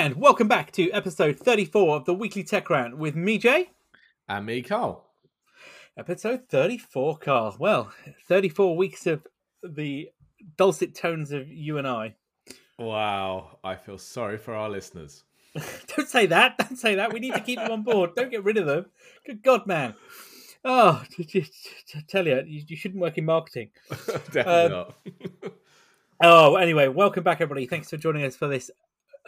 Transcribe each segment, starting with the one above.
And welcome back to episode 34 of the Weekly Tech Rant with me, Jay. And me, Carl. Episode 34, Carl. Well, 34 weeks of the dulcet tones of you and I. Wow, I feel sorry for our listeners. Don't say that. Don't say that. We need to keep them on board. Don't get rid of them. Good God, man. Oh, I tell you, you shouldn't work in marketing. Definitely um, not. oh, anyway, welcome back, everybody. Thanks for joining us for this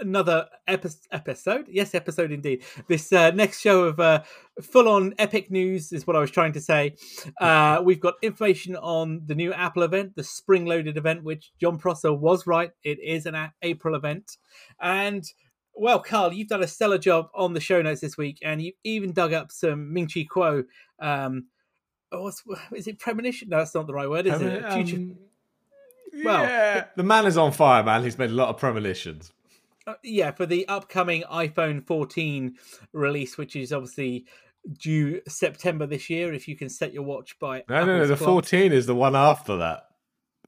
another epi- episode. Yes, episode indeed. This uh, next show of uh, full on epic news is what I was trying to say. Uh, we've got information on the new Apple event, the spring loaded event, which Jon Prosser was right. It is an a- April event. And well, Carl, you've done a stellar job on the show notes this week, and you've even dug up some Ming Chi Kuo. Um, oh, is it premonition? No, that's not the right word, is it? Um, well, yeah. the man is on fire, man. He's made a lot of premonitions. Uh, yeah, for the upcoming iPhone 14 release, which is obviously due September this year. If you can set your watch by no, Apple's no, no. The clock. 14 is the one after that.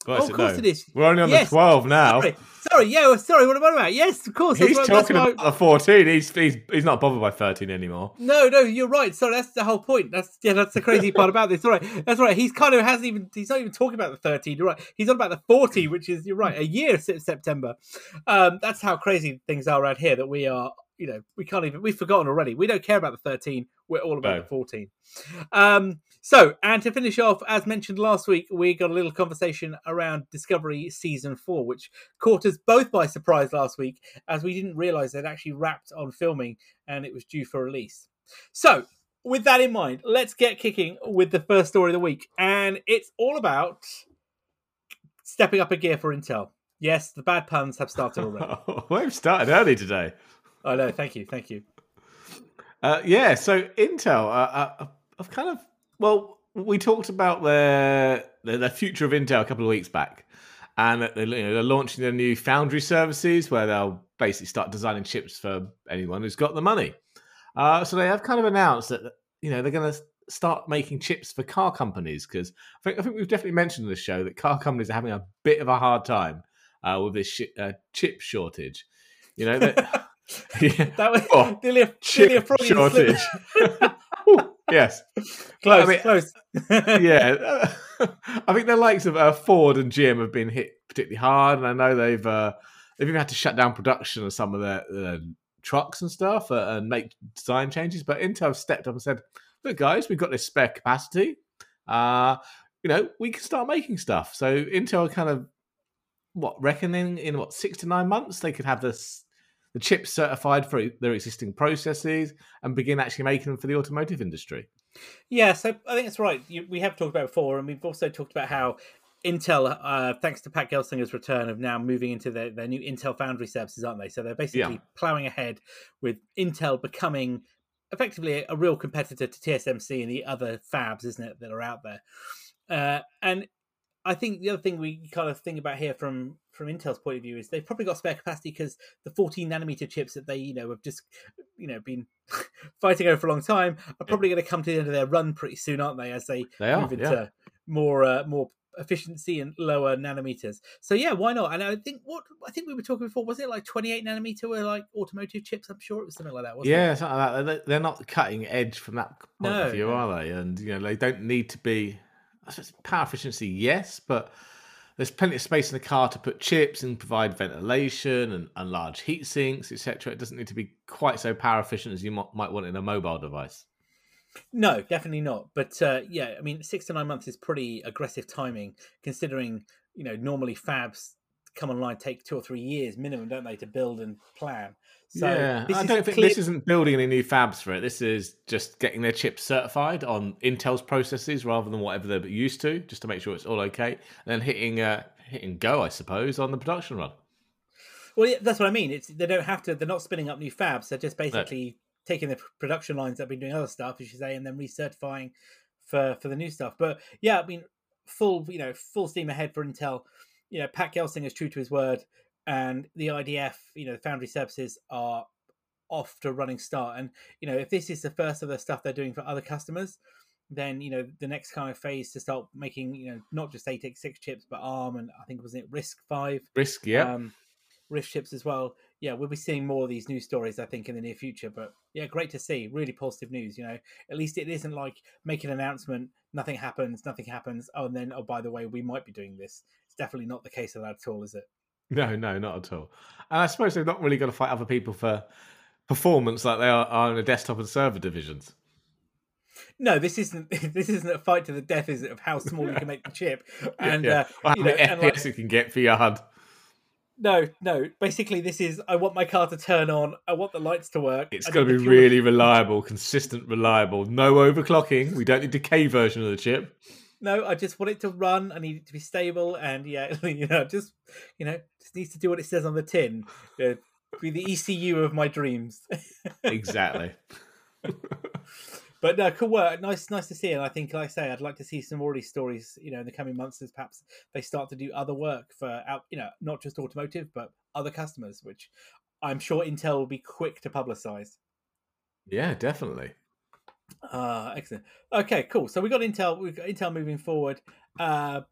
Oh, of course no. it is. We're only on yes. the 12 now. Sorry. sorry, yeah, sorry. What am I about? Yes, of course. He's talking about the 14. He's, he's he's not bothered by 13 anymore. No, no, you're right. Sorry, that's the whole point. That's yeah, that's the crazy part about this. All right, that's right. He's kind of hasn't even. He's not even talking about the 13. You're right. He's on about the 40, which is you're right. A year since September. Um, that's how crazy things are around here. That we are you know, we can't even, we've forgotten already. We don't care about the 13. We're all about no. the 14. Um, so, and to finish off, as mentioned last week, we got a little conversation around Discovery Season 4, which caught us both by surprise last week, as we didn't realize they'd actually wrapped on filming and it was due for release. So, with that in mind, let's get kicking with the first story of the week. And it's all about stepping up a gear for Intel. Yes, the bad puns have started already. We've started early today. Oh no, thank you, thank you. Uh, yeah, so Intel, uh, uh, I've kind of well, we talked about their the future of Intel a couple of weeks back, and they're, you know, they're launching their new Foundry services where they'll basically start designing chips for anyone who's got the money. Uh, so they have kind of announced that you know they're going to start making chips for car companies because I think, I think we've definitely mentioned in the show that car companies are having a bit of a hard time uh, with this sh- uh, chip shortage. You know that. yeah. That was oh, nearly a, chip nearly a shortage. yes, close, I mean, close. yeah, I think the likes of uh, Ford and GM have been hit particularly hard, and I know they've uh, they've even had to shut down production of some of their uh, trucks and stuff uh, and make design changes. But Intel have stepped up and said, "Look, guys, we've got this spare capacity. Uh, you know, we can start making stuff." So Intel kind of what reckoning in what six to nine months they could have this the chips certified for their existing processes and begin actually making them for the automotive industry. Yeah, so I think that's right. we have talked about before, and we've also talked about how Intel, uh, thanks to Pat Gelsinger's return, of now moving into their, their new Intel Foundry services, aren't they? So they're basically yeah. plowing ahead with Intel becoming effectively a, a, real competitor to TSMC and the other fabs, isn't it, that are out there? Uh, and I think the other thing we kind of think about here from from Intel's point of view is they've probably got spare capacity because the 14 nanometer chips that they you know have just you know been fighting over for a long time are probably yeah. going to come to the end of their run pretty soon, aren't they? As they, they move into yeah. more uh, more efficiency and lower nanometers. So yeah, why not? And I think what I think we were talking before was it like 28 nanometer were like automotive chips? I'm sure it was something like that. yeah, it? something like that. They're not cutting edge from that point no, of view, no. are they? And you know they don't need to be power efficiency, yes, but there's plenty of space in the car to put chips and provide ventilation and, and large heat sinks, etc. It doesn't need to be quite so power efficient as you might, might want in a mobile device. No, definitely not. But uh, yeah, I mean, six to nine months is pretty aggressive timing, considering you know normally fabs come online take two or three years minimum, don't they, to build and plan. So yeah, I don't think clear... this isn't building any new fabs for it. This is just getting their chips certified on Intel's processes rather than whatever they're used to, just to make sure it's all okay, and then hitting uh, hitting go, I suppose, on the production run. Well, yeah, that's what I mean. It's they don't have to. They're not spinning up new fabs. They're just basically no. taking the production lines that have been doing other stuff, as you say, and then recertifying for for the new stuff. But yeah, I mean, full you know full steam ahead for Intel. You know, Pat Gelsinger is true to his word and the IDF, you know, the Foundry services are off to a running start. And you know, if this is the first of the stuff they're doing for other customers, then you know the next kind of phase to start making, you know, not just ATIC six chips, but ARM and I think was it RISC five, RISC yeah, um, RISC chips as well. yeah, we'll be seeing more of these news stories, I think, in the near future. But yeah, great to see. Really positive news. You know, at least it isn't like make an announcement, nothing happens, nothing happens. Oh, and then oh, by the way, we might be doing this. It's definitely not the case of that at all, is it? No, no, not at all. And I suppose they're not really going to fight other people for performance like they are, are in the desktop and server divisions. No, this isn't. This isn't a fight to the death, is it? Of how small you can make the chip, and yeah. uh, you know, FPS like, you can get for your HUD. no, no. Basically, this is. I want my car to turn on. I want the lights to work. It's got to be really reliable, consistent, reliable. No overclocking. We don't need the K version of the chip. No, I just want it to run. I need it to be stable, and yeah, you know, just you know, just needs to do what it says on the tin. Uh, be the ECU of my dreams. Exactly. But no, cool work. Nice, nice to see. And I think, like I say, I'd like to see some more of these stories. You know, in the coming months, as perhaps they start to do other work for out. You know, not just automotive, but other customers, which I'm sure Intel will be quick to publicize. yeah, definitely. Uh excellent. Okay, cool. So we got Intel. We've got Intel moving forward. Uh,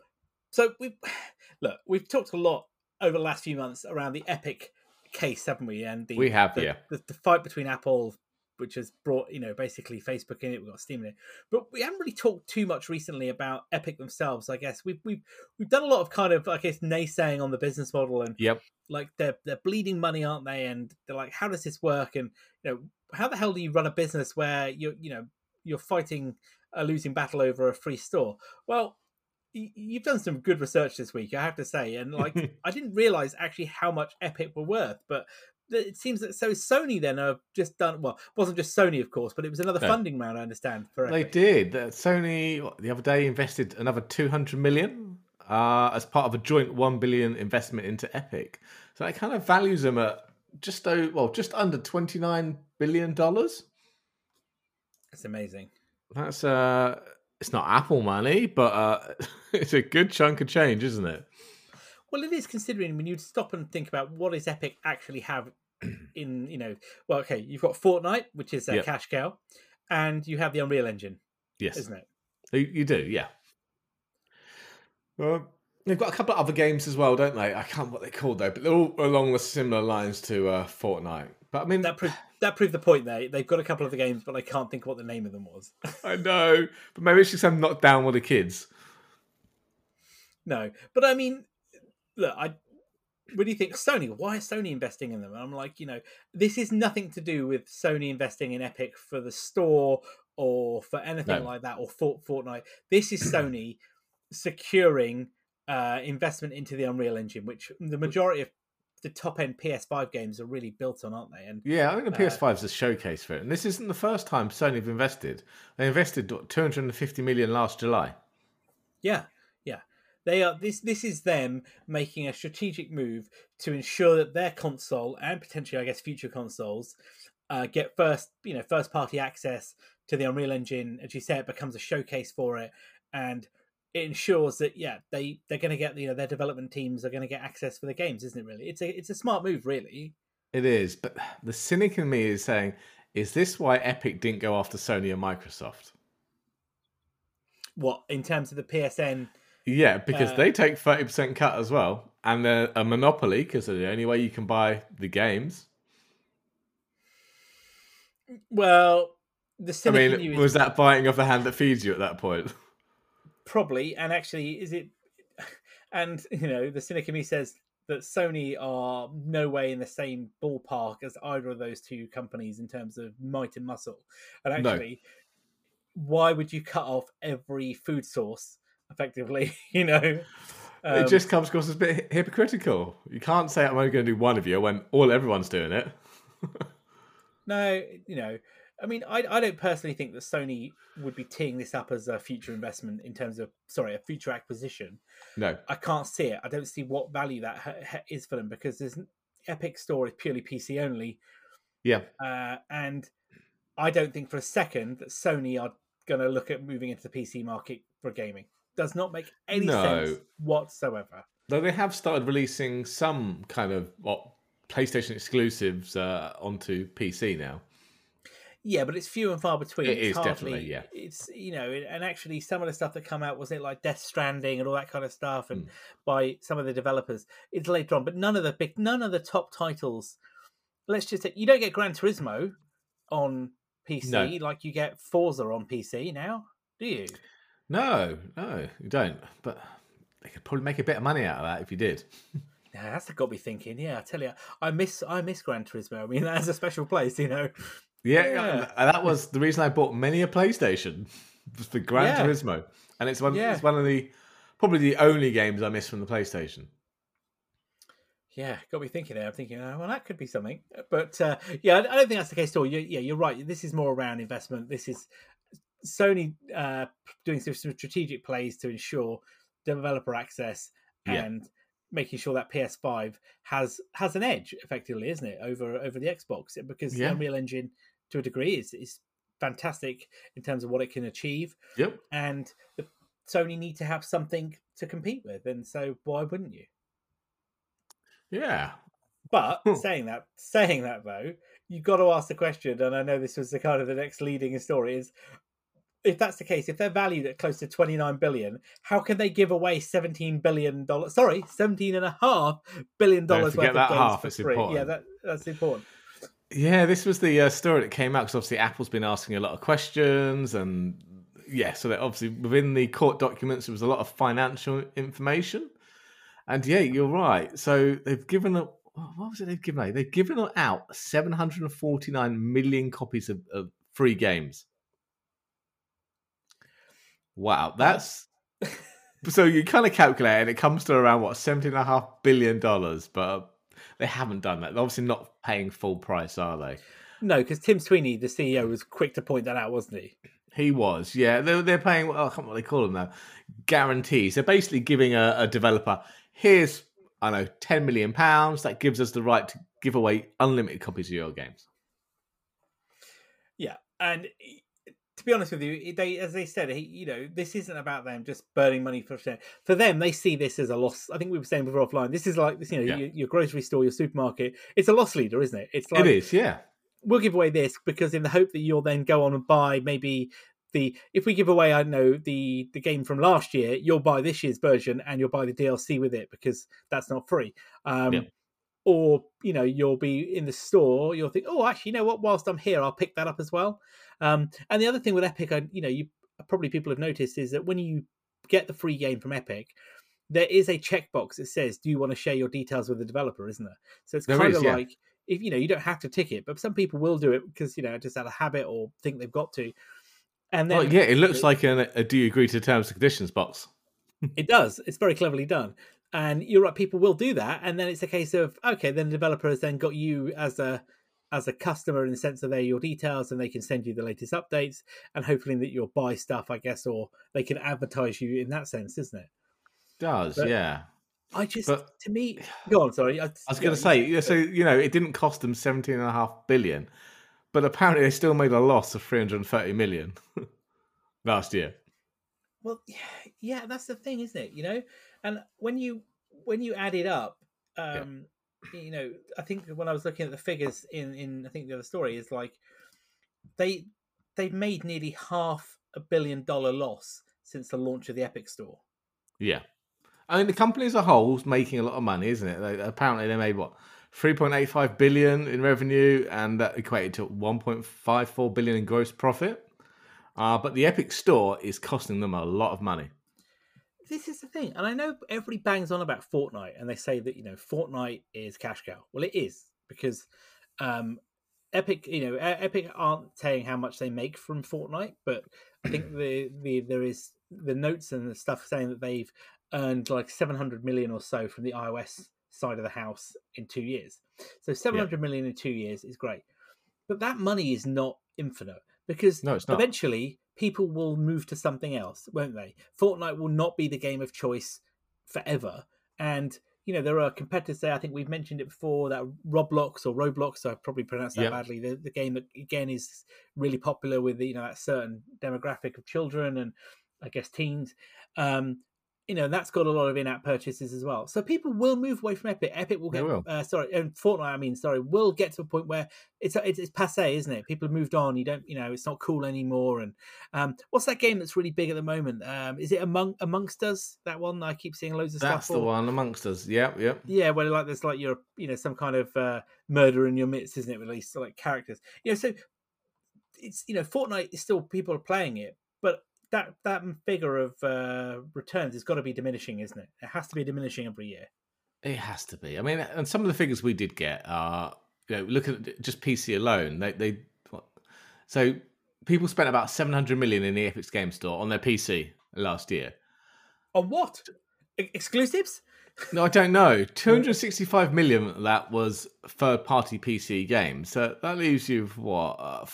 so we look. We've talked a lot over the last few months around the Epic case, haven't we? And the We have, the, yeah. the, the fight between Apple, which has brought you know basically Facebook in it. We've got Steam in it, but we haven't really talked too much recently about Epic themselves. I guess we've we've we've done a lot of kind of I guess naysaying on the business model and Yep. like they're they're bleeding money, aren't they? And they're like, how does this work? And you know, how the hell do you run a business where you're you know you're fighting a losing battle over a free store? Well, you've done some good research this week, I have to say, and like I didn't realize actually how much Epic were worth, but it seems that so Sony then have just done well. It wasn't just Sony, of course, but it was another No. funding round. I understand for They did. Sony what, the other day invested another 200 million uh, as part of a joint 1 billion investment into Epic. So that kind of values them at just o- well, just under 29 billion dollars. It's amazing. That's uh it's not Apple money, but uh it's a good chunk of change, isn't it? Well, it is considering when you stop and think about what does Epic actually have in, you know, well, okay, you've got Fortnite, which is a Yep. cash cow, and you have the Unreal Engine, Yes. isn't it? You, you do, yeah. Well, they've got a couple of other games as well, don't they? I can't what they're called though, but they're all along the similar lines to uh, Fortnite. But I mean, That proved that proved the point. There, they've got a couple of the games, but I can't think what the name of them was. I know, but maybe it's just I'm not down with the kids. no, but I mean, look, I. What do you think, Sony? Why is Sony investing in them? And I'm like, you know, this is nothing to do with Sony investing in Epic for the store or for anything No. like that or Fort Fortnite. This is Sony securing uh, investment into the Unreal Engine, which the majority of the top end PS5 games are really built on, aren't they? And Yeah, I think the Uh, PS5 is a showcase for it, and this isn't the first time Sony have invested. They invested 250 million last July. Yeah. They are this this is them making a strategic move to ensure that their console and potentially I guess future consoles uh, get first, you know, first party access to the Unreal Engine. As you say, it becomes a showcase for it and it ensures that yeah, they they're going to get you know their development teams are going to get access for the games, isn't it? Really, it's a it's a smart move, really. It is, but the cynic in me is saying, is this why Epic didn't go after Sony and Microsoft? What in terms of the PSN? Yeah, because Uh, they take 30% cut as well, and they're a monopoly because they're the only way you can buy the games. Well, the I mean, was that biting off the hand that feeds you at that point? probably and actually is it and you know the cynic in me says that sony are no way in the same ballpark as either of those two companies in terms of might and muscle and No. actually why would you cut off every food source effectively you know Um, it just comes across as a bit hypocritical. You can't say I'm only going to do one of you when all everyone's doing it. no you know i mean I, I don't personally think that sony would be teeing this up as a future investment in terms of sorry a future acquisition No, I can't see it. I don't see what value that ha- ha- is for them because there's an Epic Store is purely PC only, yeah, uh, and I don't think for a second that Sony are going to look at moving into the PC market for gaming. Does not make any No. sense whatsoever. though they have started releasing some kind of what PlayStation exclusives uh, onto PC now. Yeah, but it's few and far between. It it's is hardly, definitely, yeah. It's you know, and actually some of the stuff that come out wasn't it like Death Stranding and all that kind of stuff, and Mm. by some of the developers, it's later on. But none of the big, none of the top titles let's just say you don't get Gran Turismo on PC No. like you get Forza on PC now, do you? No, no, you don't. But they could probably make a bit of money out of that if you did. Yeah, that's got me thinking. Yeah, I tell you, I miss I miss Gran Turismo. I mean, that's a special place, you know. Yeah, Yeah. and that was the reason I bought many a PlayStation for Gran Yeah. Turismo, and it's one. Yeah. It's one of the probably the only games I miss from the PlayStation. Yeah, got me thinking there. I'm thinking, oh, well, that could be something. But uh, yeah, I I don't think that's the case at all. You, yeah, you're right. This is more around investment. This is Sony uh, doing some, some strategic plays to ensure developer access Yeah. and making sure that PS5 has has an edge, effectively, isn't it, over over the Xbox? Because Yeah. the Unreal Engine, to a degree, is is fantastic in terms of what it can achieve, Yep. and the, Sony need to have something to compete with. And so, why wouldn't you? Yeah. But saying that, saying that though, you've got to ask the question, and I know this was the kind of the next leading story is if that's the case, if they're valued at close to 29 billion, how can they give away 17 billion dollars? Sorry, 17 and a half billion dollars worth of games half, for free? Yeah, that, that's important. Yeah, this was the uh, story that came out because obviously Apple's been asking a lot of questions, and yeah, so that obviously within the court documents there was a lot of financial information, and yeah, you're right. So they've given a what was it they've given out? They've given out 749 million copies of, of free games. Wow, that's so you kind of calculate and it comes to around what seventeen and a half billion dollars, but they haven't done that. They're obviously not paying full price, are they? No, because Tim Sweeney, the CEO, was quick to point that out, wasn't he? He was, yeah. They're, they're paying, oh, I can't what they call them now, guarantees. They're basically giving a, a developer, here's, I don't know, 10 million pounds. That gives us the right to give away unlimited copies of your games. Yeah, and to be honest with you, they as they said, you know, this isn't about them just burning money for share. For them, they see this as a loss. I think we were saying before offline. This is like this, you know, Yeah. your, your grocery store, your supermarket. It's a loss leader, isn't it? It's like it is, yeah. we'll give away this because in the hope that you'll then go on and buy maybe the if we give away I don't know the the game from last year, you'll buy this year's version and you'll buy the DLC with it because that's not free. Um, Yeah. Or you know you'll be in the store, you'll think, oh, actually, you know what? Whilst I'm here, I'll pick that up as well. Um, and the other thing with Epic, I, you know, you probably people have noticed is that when you get the free game from Epic, there is a checkbox that says, "Do you want to share your details with the developer?" Isn't there? So it's There kind is, of yeah. like if you know you don't have to tick it, but some people will do it because you know just out of habit or think they've got to. And then Well, yeah, it looks like an, a do you agree to terms and conditions box. it does. It's very cleverly done. And you're right, people will do that, and then it's a case of okay, then the developer has then got you as a as a customer in the sense that they're your details and they can send you the latest updates and hopefully that you'll buy stuff, I guess, or they can advertise you in that sense, isn't it? Does, But- yeah. I just But- to me go on, sorry. I, I was going to say, yeah, so you know, it didn't cost them seventeen and a half billion, but apparently they still made a loss of three hundred and thirty million last year. Well, yeah, that's the thing, isn't it? You know, and when you when you add it up, um, you know, I think when I was looking at the figures in in I think the other story is like they they've made nearly half a billion dollar loss since the launch of the Epic Store. Yeah, I mean the company as a whole is making a lot of money, isn't it? They, apparently they made what three point eight five billion in revenue, and that equated to one point five four billion in gross profit. Uh, but the Epic Store is costing them a lot of money. This is the thing, and I know everybody bangs on about Fortnite, and they say that you know Fortnite is cash cow. Well, it is because um, Epic, you know, Epic aren't saying how much they make from Fortnite, but I think the the there is the notes and the stuff saying that they've earned like seven hundred million or so from the iOS side of the house in two years. So seven hundred million in two years is great, but that money is not infinite because No, it's not. eventually people will move to something else, won't they? Fortnite will not be the game of choice forever. And, you know, there are competitors there. I think we've mentioned it before that Roblox or Roblox, so I probably pronounced that Yep. badly. The, the game that, again, is really popular with, you know, that certain demographic of children and I guess teens. Um, you know that's got a lot of in-app purchases as well. So people will move away from Epic. Epic will get will. Uh, sorry, and Fortnite. I mean, sorry, will get to a point where it's it's, it's passe, isn't it? People have moved on. You don't, you know, it's not cool anymore. And um, what's that game that's really big at the moment? Um, is it Among Amongst Us? That one I keep seeing loads of That's stuff. That's the for? one amongst us. Yep, yep. Yeah, where like there's like you're you know some kind of uh, murder in your midst, isn't it? At least like characters. You know, so it's you know Fortnite is still people are playing it, but that that figure of uh, returns has got to be diminishing, isn't it? It has to be diminishing every year. It has to be. I mean, and some of the figures we did get are, you know, look at just PC alone. They, they, what, so people spent about 700 million in the Epic Game Store on their PC last year. On what E- exclusives? No, I don't know. 265 million of that was third party PC games. So that leaves you with what? Uh,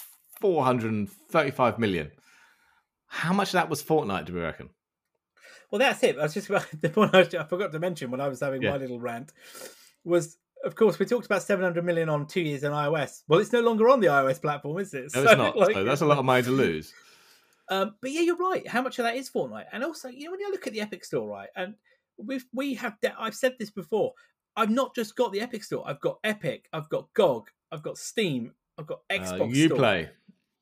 435 million. How much of that was Fortnite, do we reckon? Well, that's it. I was just about the point I, I forgot to mention when I was having Yeah. my little rant was. Of course, we talked about 700 million on two years on iOS. Well, it's no longer on the iOS platform, is it? No, So, it's not. like, so that's a lot of money to lose. Um, but yeah, you're right. How much of that is Fortnite? And also, you know, when you look at the Epic Store, right? And we've we have de- I've said this before. I've not just got the Epic Store. I've got Epic. I've got GOG. I've got Steam. I've got Xbox. Uh, you Store. play.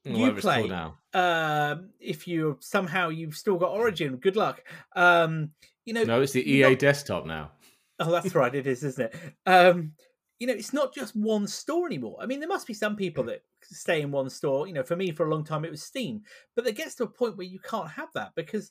Whatever play now. Um, if you somehow you've still got Origin, good luck. Um, you know, No, it's the EA not- desktop now. Oh, that's right. It is, isn't it? Um, you know, it's not just one store anymore. I mean, there must be some people that stay in one store. You know, for me, for a long time, it was Steam, but it gets to a point where you can't have that because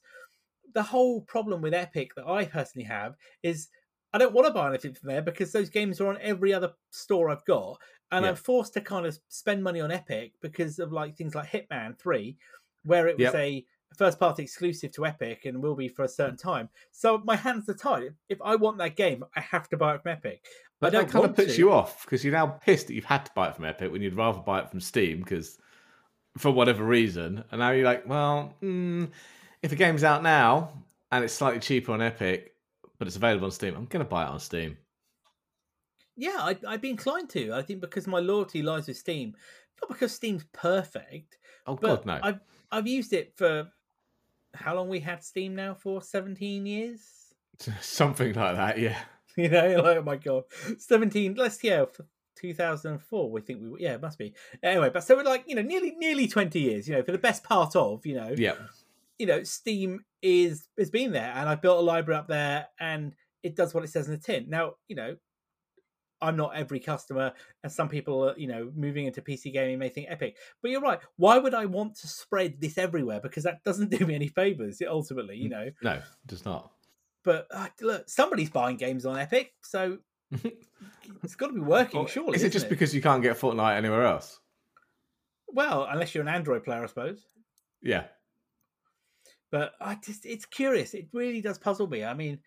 the whole problem with Epic that I personally have is I don't want to buy anything from there because those games are on every other store I've got, and Yeah. I'm forced to kind of spend money on Epic because of like things like Hitman Three, where it was Yep. a first party exclusive to Epic and will be for a certain time. So my hands are tied. If I want that game, I have to buy it from Epic. But that kind of puts to. you off because you're now pissed that you've had to buy it from Epic when you'd rather buy it from Steam because for whatever reason. And now you're like, well, mm, if the game's out now and it's slightly cheaper on Epic, but it's available on Steam, I'm going to buy it on Steam. Yeah, I'd, I'd be inclined to. I think because my loyalty lies with Steam, not because Steam's perfect, Oh but God, no! I've I've used it for how long we had Steam now for seventeen years. Something like that, yeah. You know, like oh my god, seventeen. Let's yeah, two thousand and four. We think we yeah, it must be anyway. But so we're like you know nearly nearly twenty years. You know, for the best part of you know Yeah, you know Steam is has been there, and I built a library up there, and it does what it says in the tin. Now you know. I'm not every customer, and some people, are, you know, moving into PC gaming may think epic. But you're right. Why would I want to spread this everywhere? Because that doesn't do me any favors. Ultimately, you know. no, it does not. But uh, look, somebody's buying games on Epic, so it's got to be working. Well, surely, is it just because you can't get Fortnite anywhere else? Well, unless you're an Android player, I suppose. Yeah, But I just, it's curious. It really does puzzle me. I mean,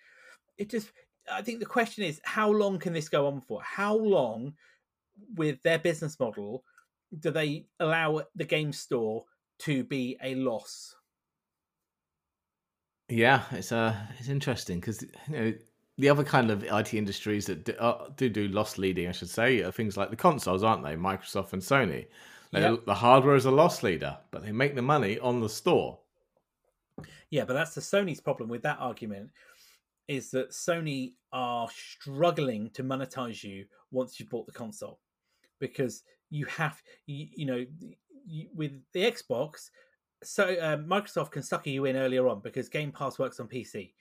it just, I think the question is, how long can this go on for? How long, with their business model, do they allow the game store to be a loss? yeah. It's uh, it's interesting because you know the other kind of IT industries that do, uh, do do loss leading, I should say, are things like the consoles, aren't they? Microsoft and Sony. They- Yep. The hardware is a loss leader, but they make the money on the store. Yeah, but that's the Sony's problem with that argument is that Sony are struggling to monetize you once you've bought the console because you have you, you know you, with the Xbox so uh, Microsoft can sucker you in earlier on because Game Pass works on PC.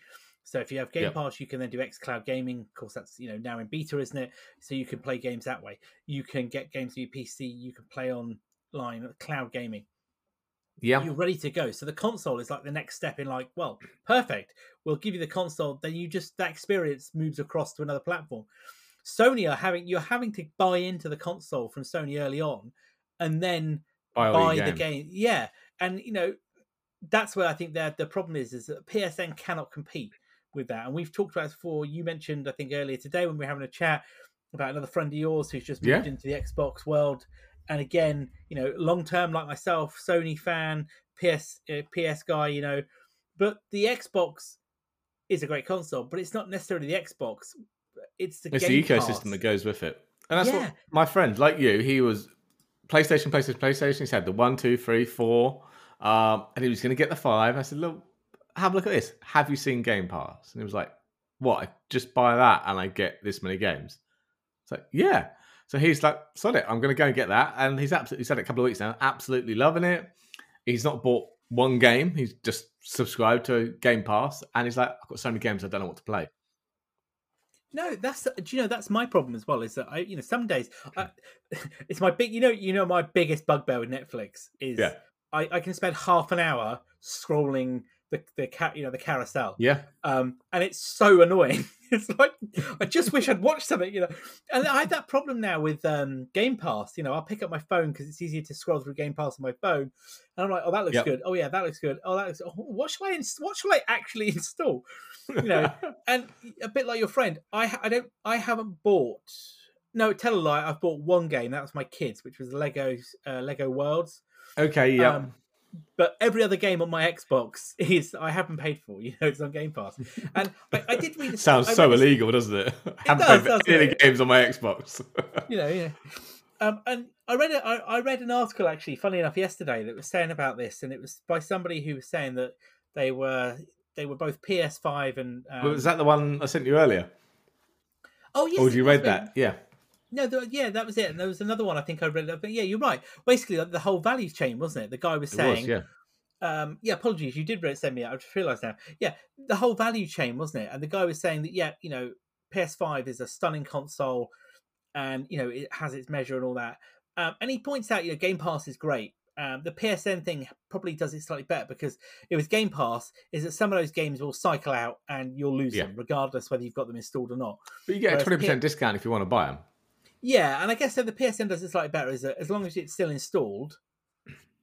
So if you have Game. Pass, you can then do xCloud gaming. Of course, that's you know now in beta, isn't it? So you can play games that way. You can get games to your PC. You can play online, cloud gaming Yeah, you're ready to go. So the console is like the next step in like, well, perfect. We'll give you the console, then you just that experience moves across to another platform. Sony are having you're having to buy into the console from Sony early on and then buy, buy the games. game. Yeah. And you know, that's where I think that the problem is is that PSN cannot compete with that. And we've talked about this before. You mentioned, I think earlier today when we were having a chat about another friend of yours who's just moved Yeah. into the Xbox world. And again, you know, long term like myself, Sony fan, PS uh, PS guy, you know, but the Xbox is a great console, but it's not necessarily the Xbox. It's the It's the ecosystem Pass. that goes with it, and that's Yeah. what my friend, like you, he was PlayStation, PlayStation, PlayStation. He's had the one, two, three, four, um, and he was going to get the five. I said, look, have a look at this. Have you seen Game Pass? And he was like, what? I just buy that and I get this many games. It's like, yeah. So he's like, sod it, I'm going to go and get that. And he's absolutely said it a couple of weeks now, absolutely loving it. He's not bought one game. He's just subscribed to Game Pass, and he's like, I've got so many games, I don't know what to play. No, that's uh, do you know that's my problem as well. Is that I you know some days I, it's my big you know you know my biggest bugbear with Netflix is Yeah. I, I can spend half an hour scrolling the the cat you know the carousel. Yeah, um and it's so annoying. It's like i just wish i'd watched something you know. And i have that problem now with um game pass you know i'll pick up my phone because it's easier to scroll through game pass on my phone and i'm like oh that looks Yep. good. Oh yeah that looks good. Oh that looks oh, what should i ins- what shall i actually install? You know and a bit like your friend i ha- i don't i haven't bought no tell a lie i've bought one game that was my kids which was lego uh, lego worlds. Okay, yeah. um, but every other game on my Xbox is I haven't paid for. You know, it's on Game Pass, and I, I did read. Sounds so illegal, doesn't it? I haven't does, played for any it? games on my Xbox. You know, yeah. Um, and I read a, I, I read an article actually, funny enough, yesterday that was saying about this, and it was by somebody who was saying that they were they were both PS5 and um, was that the one I sent you earlier? oh yes, or did you it read that? Yeah. No, the, yeah, that was it. And there was another one I think I read. But yeah, you're right. Basically, the whole value chain, wasn't it? The guy was saying, was, yeah. um, yeah, apologies, you did send me out. I just realised now. Yeah, the whole value chain, wasn't it? And the guy was saying that, yeah, you know, PS5 is a stunning console, and you know it has its measure and all that. Um, and he points out, you know, Game Pass is great. Um, the PSN thing probably does it slightly better because it was Game Pass. Is that some of those games will cycle out and you'll lose Yeah. them regardless whether you've got them installed or not. But you get a 20% P- discount if you want to buy them. Yeah, and I guess so the PSN does it slightly better. Is that as long as it's still installed,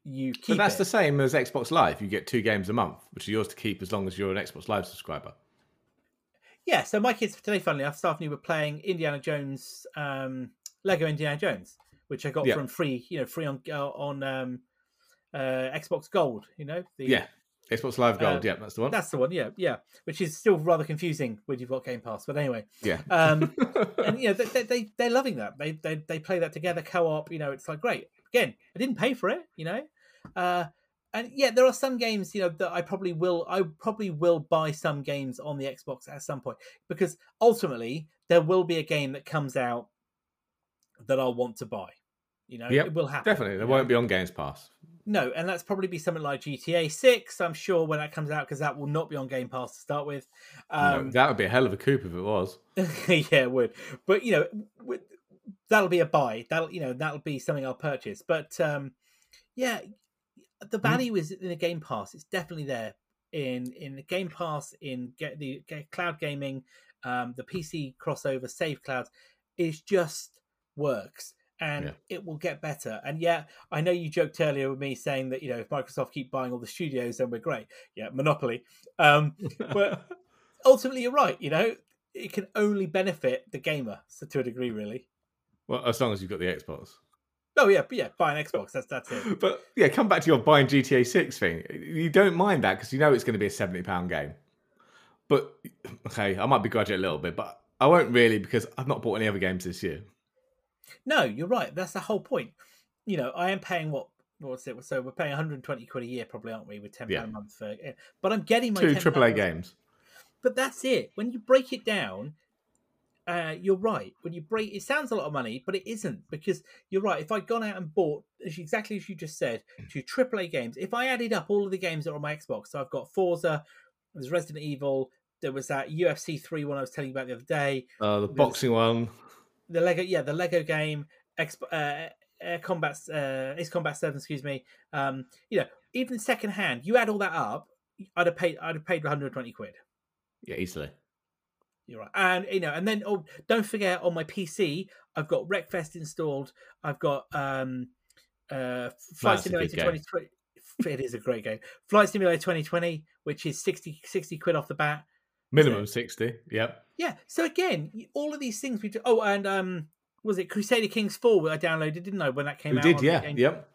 you keep But that's it. the same as Xbox Live. You get two games a month, which are yours to keep as long as you're an Xbox Live subscriber. Yeah, so my kids today, funnily enough, Stephanie were playing Indiana Jones, um, Lego Indiana Jones, which I got Yeah. from free, you know, free on uh, on um, uh, Xbox Gold. You know, the, Yeah. Xbox Live Gold. Uh, yeah, that's the one. that's the one. Yeah, yeah, which is still rather confusing when you've got Game Pass. But anyway, Yeah. um, and you know, they, they, they they're loving that. They they they play that together, co-op. You know, it's like great. Again, I didn't pay for it. You know, uh, and yeah, there are some games you know that I probably will. I probably will buy some games on the Xbox at some point because ultimately there will be a game that comes out that I'll want to buy. You know, Yep, it will happen. Definitely. They won't be on Games Pass. No, and that's probably be something like GTA Six. I'm sure when that comes out because that will not be on Game Pass to start with. No, Um, that would be a hell of a coup if it was. yeah, it would. But you know, that'll be a buy. That'll you know that'll be something I'll purchase. But um, yeah, the value is in the Game Pass. It's definitely there in in the Game Pass in get the get cloud gaming, um, the PC crossover, save clouds. It just works. And Yeah. it will get better. And yeah, I know you joked earlier with me saying that you know if Microsoft keep buying all the studios, then we're great. Yeah, monopoly. Um, But- ultimately, you're right. You know, it can only benefit the gamer so to a degree, really. well, as long as you've got the Xbox. Oh yeah, but yeah, buy an Xbox. That's that's it. But yeah, come back to your buying GTA 6 thing. You don't mind that because you know it's going to be a £70 game. But, okay, I might begrudge it a little bit, but I won't really because I've not bought any other games this year. No, you're right. That's the whole point. You know, I am paying what what's it? So we're paying 120 quid a year, probably, aren't we? With ten pound Yeah. a month for. eh, But I'm getting my Two AAA games. But that's it. When you break it down, uh, you're right. When you break, it sounds a lot of money, but it isn't because you're right. If I'd gone out and bought exactly as you just said, two AAA games, if I added up all of the games that are on my Xbox, so I've got Forza, there's Resident Evil, there was that UFC three one I was telling you about the other day, Uh, the boxing one. The Lego, yeah, the Lego game, Exp- uh, Air Combat, uh, Ace Combat Seven, excuse me. Um, you know, even second hand, you add all that up, I'd have paid, I'd have paid 120 quid. Yeah, easily. You're right, and you know, and then oh, don't forget on my PC, I've got Wreckfest installed. I've got um, uh, Flight That's Simulator 2020. It is a great game. Flight Simulator 2020, which is 60, 60 quid off the bat. Minimum 60. Yep. Yeah. So again, all of these things we do. Oh, and um, was it Crusader Kings 4 I downloaded, didn't I, when that came out? did, yeah. Game- Yep.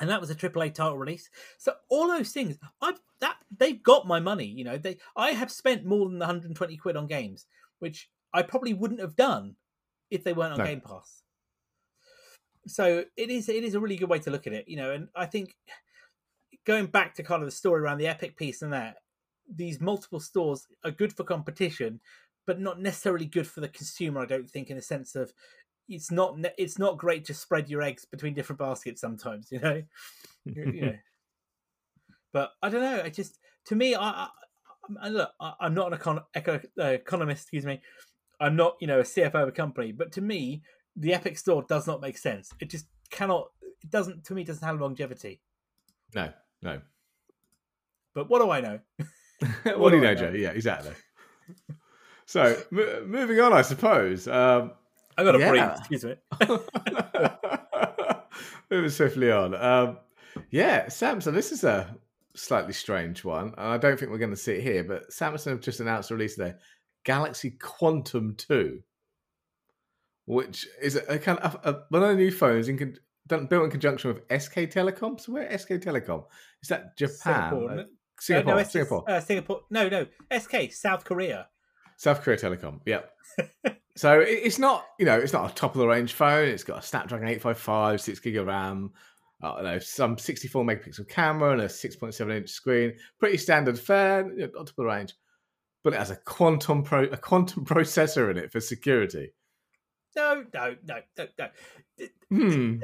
and that was a AAA title release. So all those things, I that they've got my money. You know, they I have spent more than 120 quid on games, which I probably wouldn't have done if they weren't on No. Game Pass. So it is it is a really good way to look at it, you know. And I think going back to kind of the story around the Epic piece and that, these multiple stores are good for competition, but not necessarily good for the consumer. I don't think, in the sense of it's not it's not great to spread your eggs between different baskets sometimes, you know. You- know. But I don't know. I just to me, I, I, look, I, I'm not an econ- eco, uh, economist. Excuse me. I'm not, you know, a CFO of a company. But to me, the Epic Store does not make sense. It just cannot. It doesn't. To me, it doesn't have longevity. No, no. But what do I know? what do you know, know? Joe? Yeah, exactly. So, m- moving on, I suppose. Um, I got a Yeah. breathe. Excuse me. moving swiftly on. Um, yeah, Samsung. This is a slightly strange one, and I don't think we're going to see it here. But Samsung have just announced the release of their Galaxy Quantum Two, which is a, a kind of a, one of the new phones in con- done, built in conjunction with SK Telecom. So, where SK Telecom is that? Japan, Singapore, isn't it? Singapore, Uh, no, it's- Singapore. Uh, Singapore. No, no. SK, South Korea. South Korea Telecom. Yeah. so it- it's not, you know, it's not a top of the range phone. It's got a Snapdragon 855, six gig of RAM, I don't know, some 64 megapixel camera and a 6.7 inch screen. Pretty standard fare, you know, not top of the range. But it has a quantum pro, a quantum processor in it for security. No, no, no, no, no. Hmm.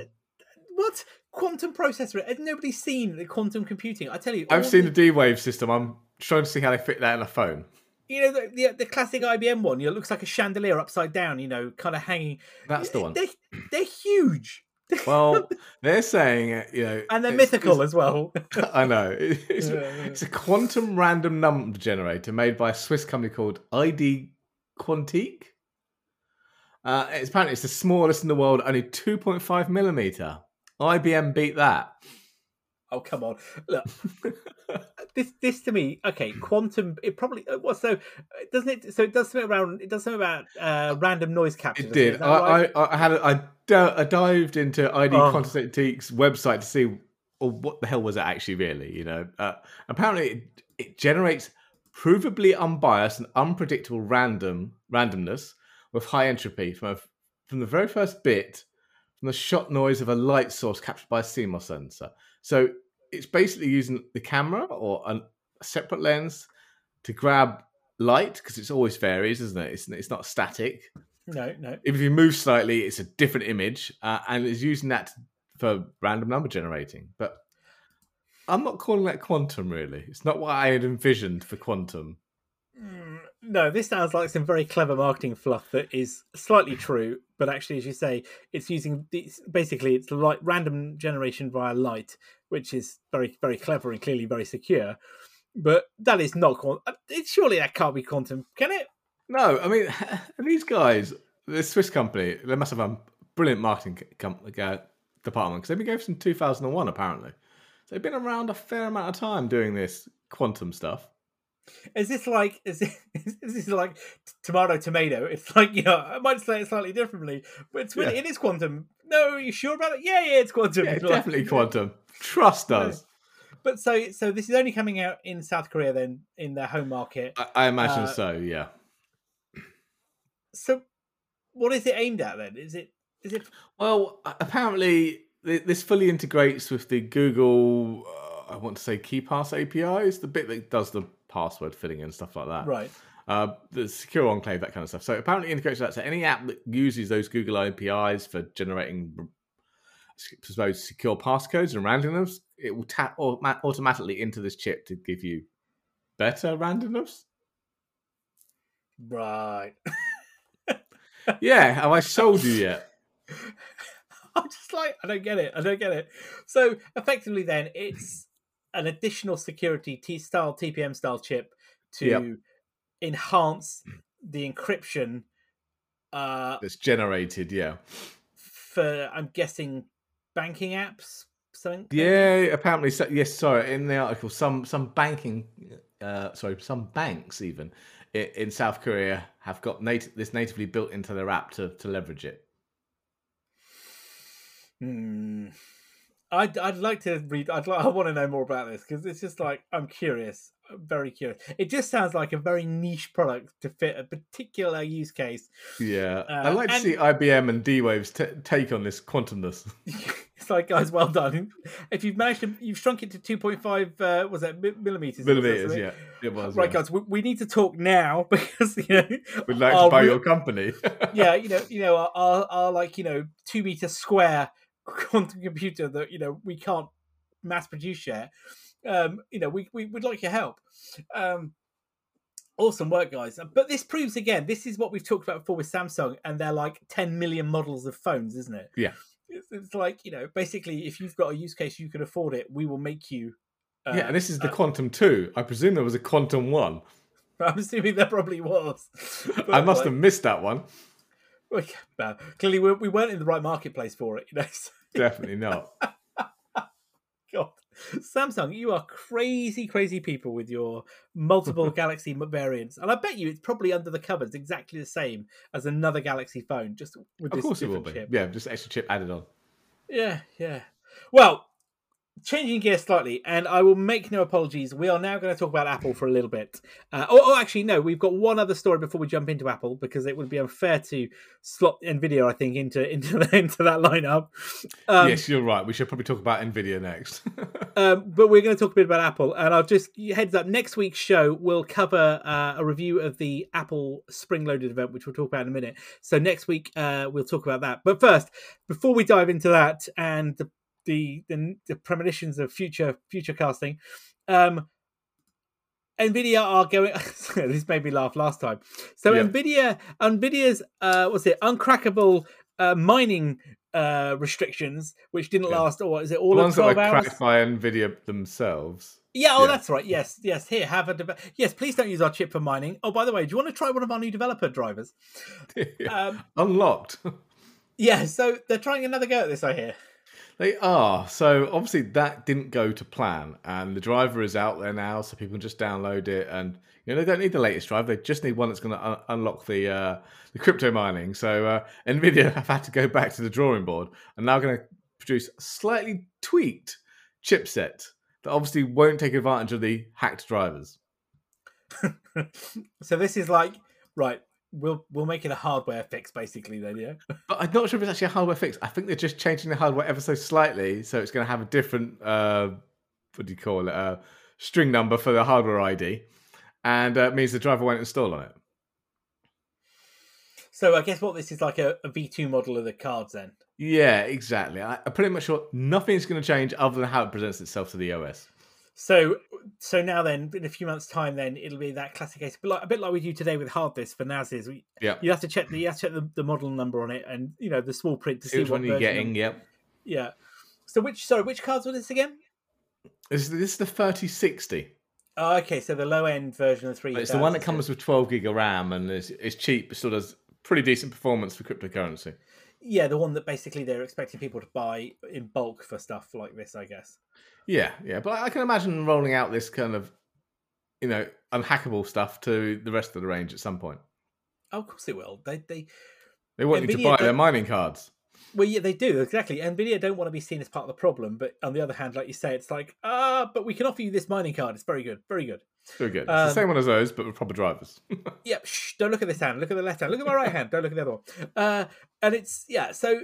What quantum processor? Has nobody seen the quantum computing? I tell you, I've seen the D Wave system. I'm trying to see how they fit that in a phone. You know the, the the classic IBM one. You know, it looks like a chandelier upside down. You know, kind of hanging. That's the one. They they're huge Well, they're saying, you know, and they're it's- mythical as well. I know. It's, Yeah, yeah. it's a quantum random number generator made by a Swiss company called ID Quantique. Uh, it's apparently it's the smallest in the world, only 2.5 millimeter. IBM beat that. oh come on, look. This this to me, okay, quantum. It probably uh, well, so uh, doesn't it? So it does something around. It does something about uh, random noise capture. It did. I, right? I, I had a, I, d- I dived into ID Oh. Quantique's website to see well, what the hell was it actually really. You know, uh, apparently it, it generates provably unbiased and unpredictable random randomness with high entropy from a, from the very first bit from the shot noise of a light source captured by a CMOS sensor. So it's basically using the camera or a separate lens to grab light because it's always varies, isn't it? It's, it's not static no, no. if you move slightly, it's a different image, uh, and it's using that for random number generating. But I'm not calling that quantum. Really, it's not what I had envisioned for quantum. Mm, No, this sounds like some very clever marketing fluff that is slightly true, but actually, as you say, it's using it's, basically it's light random generation via light, which is very very clever and clearly very secure. But that is not quantum. It, surely that can't be quantum, can it? No, I mean these guys, this Swiss company, they must have a brilliant marketing com- uh, department because they've been going since 2001 apparently. So they've been around a fair amount of time doing this quantum stuff. Is this like is, it, is this like tomato tomato? It's like you know I might say it slightly differently, but it's really, Yeah. it is quantum. No, are you sure about it? Yeah, yeah, it's quantum. Yeah, Like- definitely quantum. Trust Yeah. us. But so so this is only coming out in South Korea then in their home market. I, I imagine Uh, so. Yeah. So what is it aimed at then? Is it is it Well, apparently this fully integrates with the Google. Uh, I want to say KeyPass API is the bit that does the password filling and stuff like that. right? Uh, the secure enclave, that kind of stuff. So apparently integrates that. So any app that uses those Google APIs for generating, I suppose, secure passcodes and randomness, it will tap automatically into this chip to give you better randomness. Right. Yeah, have I sold you yet? I'm just like I don't get it. I don't get it. So effectively, then it's an additional security T style TPM style chip to Yep. enhance the encryption uh, That's generated. Yeah. for I'm guessing banking apps. Something. Yeah, apparently. So, yes, sorry. In the article, some some banking, uh, sorry, some banks even in, in South Korea have got native this natively built into their app to to leverage it. Hmm. I'd I'd like to read. I'd like, I want to know more about this because it's just like I'm curious. I'm very curious. It just sounds like a very niche product to fit a particular use case. Yeah, Uh, I'd like to see IBM and D Waves t- take on this quantumness. It's like, guys, well done. If you've managed to, you've shrunk it to two point five. Uh, was that millimeters? Millimeters, yeah, it was. Right, yeah. guys, we, we, need to talk now because you know we'd like to buy your company. yeah, you know, you know, our, our, our like you know two meter square quantum computer that you know we can't mass produce yet. Um, you know, we, we would like your help. Um, awesome work, guys. But this proves again, this is what we've talked about before with Samsung and they're like 10 million models of phones, isn't it? Yeah. It's, it's like, you know, basically, if you've got a use case, you can afford it, we will make you. Uh, yeah, and this is the uh, Quantum 2. I presume there was a Quantum 1. I'm assuming there probably was. I must like, have missed that one. Well, clearly, we, we weren't in the right marketplace for it, you know. Definitely not. God. Samsung, you are crazy, crazy people with your multiple Galaxy variants, and I bet you it's probably under the covers exactly the same as another Galaxy phone, just with of this course it will be. Chip. Yeah, just extra chip added on. Yeah, yeah. Well, changing gear slightly, and I will make no apologies. We are now going to talk about Apple for a little bit. Uh, oh, oh, actually, no, we've got one other story before we jump into Apple because it would be unfair to slot Nvidia, I think, into into into that lineup. Um, yes, you're right. We should probably talk about Nvidia next. um, but we're going to talk a bit about Apple, and I'll just heads up. Next week's show will cover uh, a review of the Apple spring-loaded event, which we'll talk about in a minute. So next week uh, we'll talk about that. But first, before we dive into that and the the, the, the premonitions of future future casting. Um, Nvidia are going. this made me laugh last time. So yeah. Nvidia, Nvidia's uh, what's it? Uncrackable uh, mining uh, restrictions, which didn't yeah. last. Or what is it? All the ones that were hours? cracked by Nvidia themselves. Yeah, oh, yeah. that's right. Yes, yes. Here, have a de- yes. Please don't use our chip for mining. Oh, by the way, do you want to try one of our new developer drivers? um, Unlocked. yeah, so they're trying another go at this. I hear. They are. So obviously that didn't go to plan, and the driver is out there now, so people can just download it. And you know they don't need the latest driver; they just need one that's going to un- unlock the uh, the crypto mining. So uh, Nvidia have had to go back to the drawing board, and now going to produce a slightly tweaked chipset that obviously won't take advantage of the hacked drivers. so this is like right we'll we'll make it a hardware fix basically then yeah? But i'm not sure if it's actually a hardware fix. I think they're just changing the hardware ever so slightly so it's going to have a different uh what do you call it uh string number for the hardware id and uh, means the driver won't install on it. So i guess what this is like a a v2 model of the cards then? Yeah exactly. I, i'm pretty much sure nothing's going to change other than how it presents itself to the os so, so now then, in a few months' time, then it'll be that classic case, but like, a bit like we do today with hard disk for NASes. We, yeah, you have to check the you have to check the, the model number on it, and you know the small print to see what one you're getting. Of, yep. Yeah. So which sorry, which cards were this again? This, this is the thirty sixty. Oh, okay. So the low end version of three. It's the one that comes with twelve gig of RAM and is it's cheap, but still does pretty decent performance for cryptocurrency. Yeah, the one that basically they're expecting people to buy in bulk for stuff like this, I guess. Yeah, yeah, but I can imagine rolling out this kind of, you know, unhackable stuff to the rest of the range at some point. Oh, of course it will. They they they want you to buy their mining cards. Well, yeah, they do exactly. Nvidia don't want to be seen as part of the problem, but on the other hand, like you say, it's like ah, but we can offer you this mining card. It's very good, very good, very good. Um, the same one as those, but with proper drivers. yeah, shh, don't look at this hand. Look at the left hand. Look at my right hand. Don't look at the other one. Uh, and it's yeah. So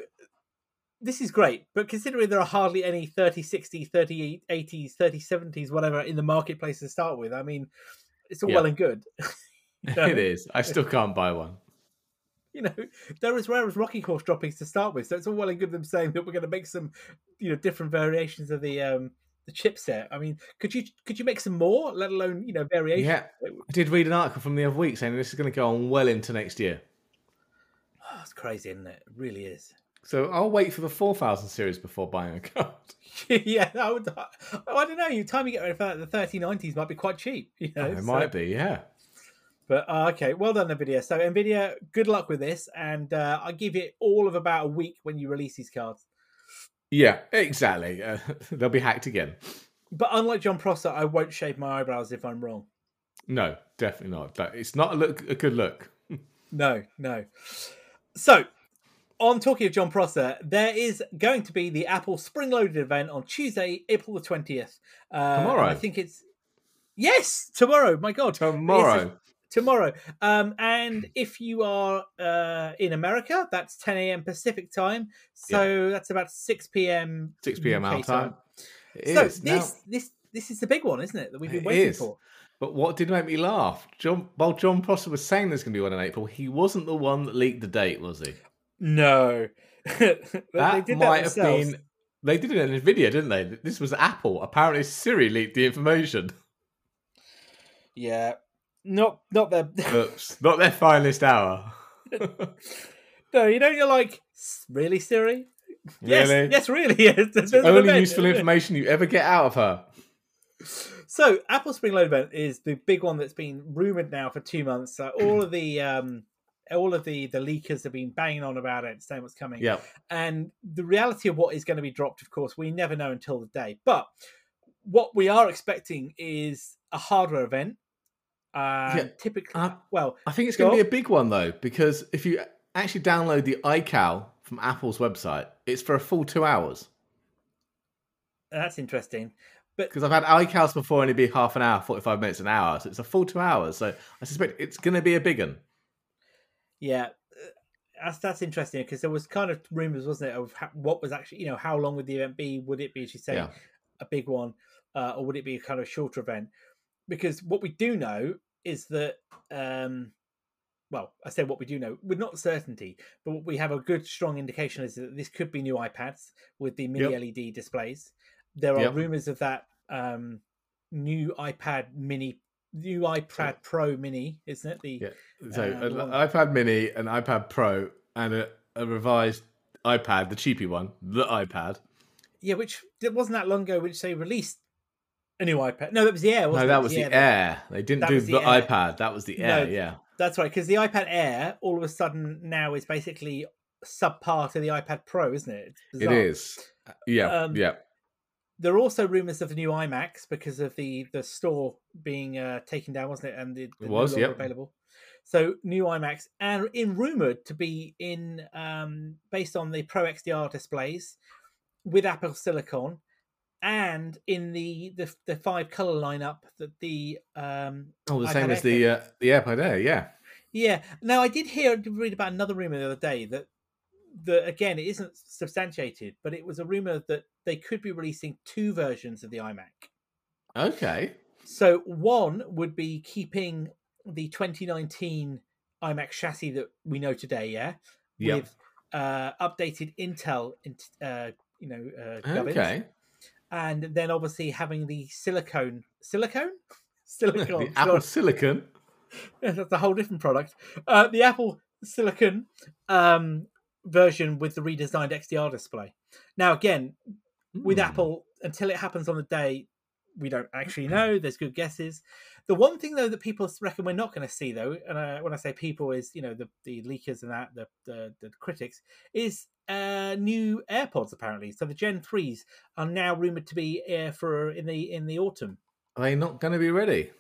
this is great, but considering there are hardly any 30, 60, 30, 80s, 30, 70s, whatever in the marketplace to start with, I mean, it's all yeah. well and good. you know? It is. I still can't buy one. You know, they're as rare as rocking horse droppings to start with, so it's all well and good them saying that we're going to make some, you know, different variations of the um the chipset. I mean, could you could you make some more, let alone you know variations? Yeah, I did read an article from the other week saying this is going to go on well into next year. Oh, it's crazy, isn't it? It really is. So I'll wait for the 4000 series before buying a card. yeah, I would. I don't know. You time you get ready for that, the 3090s might be quite cheap. You know, it so. might be. Yeah. But uh, okay, well done, Nvidia. So Nvidia, good luck with this, and uh, I give it all of about a week when you release these cards. Yeah, exactly. Uh, they'll be hacked again. But unlike Jon Prosser, I won't shave my eyebrows if I'm wrong. No, definitely not. But it's not a look a good look. no, no. So on talking of Jon Prosser, there is going to be the Apple Spring Loaded event on Tuesday, April the twentieth. Uh, tomorrow, I think it's yes, tomorrow. My God, tomorrow. Tomorrow. Um, and if you are uh, in America, that's 10 a.m. Pacific time. So that's about 6 p.m. 6 p.m. Our time. It so is. this Now- this this is the big one, isn't it? That we've been waiting is. for. But what did make me laugh? John, while Jon Prosser was saying there's going to be one in April, he wasn't the one that leaked the date, was he? No, That they did might that have been. They did it in a video, didn't they? This was Apple. Apparently, Siri leaked the information. Yeah, not not the. Oops, not their finest hour. no, you know you're like really Siri. Yes, Really? yes, really. Yes. There's an Only useful information you ever get out of her. So, Apple Spring Load event is the big one that's been rumored now for two months. So all of the um, all of the the leakers have been banging on about it, saying what's coming. Yeah, And the reality of what is going to be dropped, of course, we never know until the day. But what we are expecting is a hardware event. Uh, Yeah. Typically, Uh, well, I think it's going to be a big one though, because if you actually download the iCal from Apple's website, it's for a full two hours. that's interesting. But Because I've had iCals before, and it'd be half an hour, forty-five minutes, an hour. So it's a full two hours. So I suspect it's going to be a big one. Yeah, uh, that's that's interesting because there was kind of rumors, wasn't it, of how, what was actually, you know, how long would the event be? Would it be, as you say, Yeah. a big one, uh, or would it be a kind of shorter event? Because what we do know is that, um, well, I said what we do know with not certainty, but what we have a good strong indication is that this could be new iPads with the mini Yep. LED displays. There are Yep. rumors of that um, new iPad mini, new iPad Pro mini, isn't it? The Yeah. So Uh, an one- iPad Mini, an iPad Pro, and a, a revised iPad, the cheapy one, the iPad. Yeah, which it wasn't that long ago, which they released a new iPad. No, that was the Air. No, that was the Air. Air. They didn't that do the, the iPad. That was the No, Air. Yeah. That's right, because the iPad Air all of a sudden now is basically subpar to the iPad Pro, isn't it? It is. Yeah. Um, yeah. There are also rumors of the new iMacs because of the the store being uh, taken down, wasn't it? And the, the It was, yep. available. So new iMacs and in rumored to be in um, based on the Pro XDR displays with Apple Silicon and in the the, the five color lineup that the um, Oh, the iPad same Air as the uh, the AirPod Air. Yeah. Yeah. Now I did hear read about another rumor the other day that that again it isn't substantiated, but it was a rumor that they could be releasing two versions of the iMac. Okay. So one would be keeping the 2019 iMac chassis that we know today, yeah, Yep. with uh, updated Intel, uh, you know, uh, gubbins. And then obviously having the silicone, silicone, silicone, the Apple silicon that's a whole different product. Uh, the Apple Silicon um, version with the redesigned XDR display. Now, again, with Hmm. Apple, until it happens on the day, we don't actually know. There's good guesses. The one thing though that people reckon we're not going to see though, and uh, when I say people is you know the the leakers and that the the, the critics is uh, new AirPods apparently. So the Gen threes are now rumored to be uh, for in the in the autumn. Are they not going to be ready?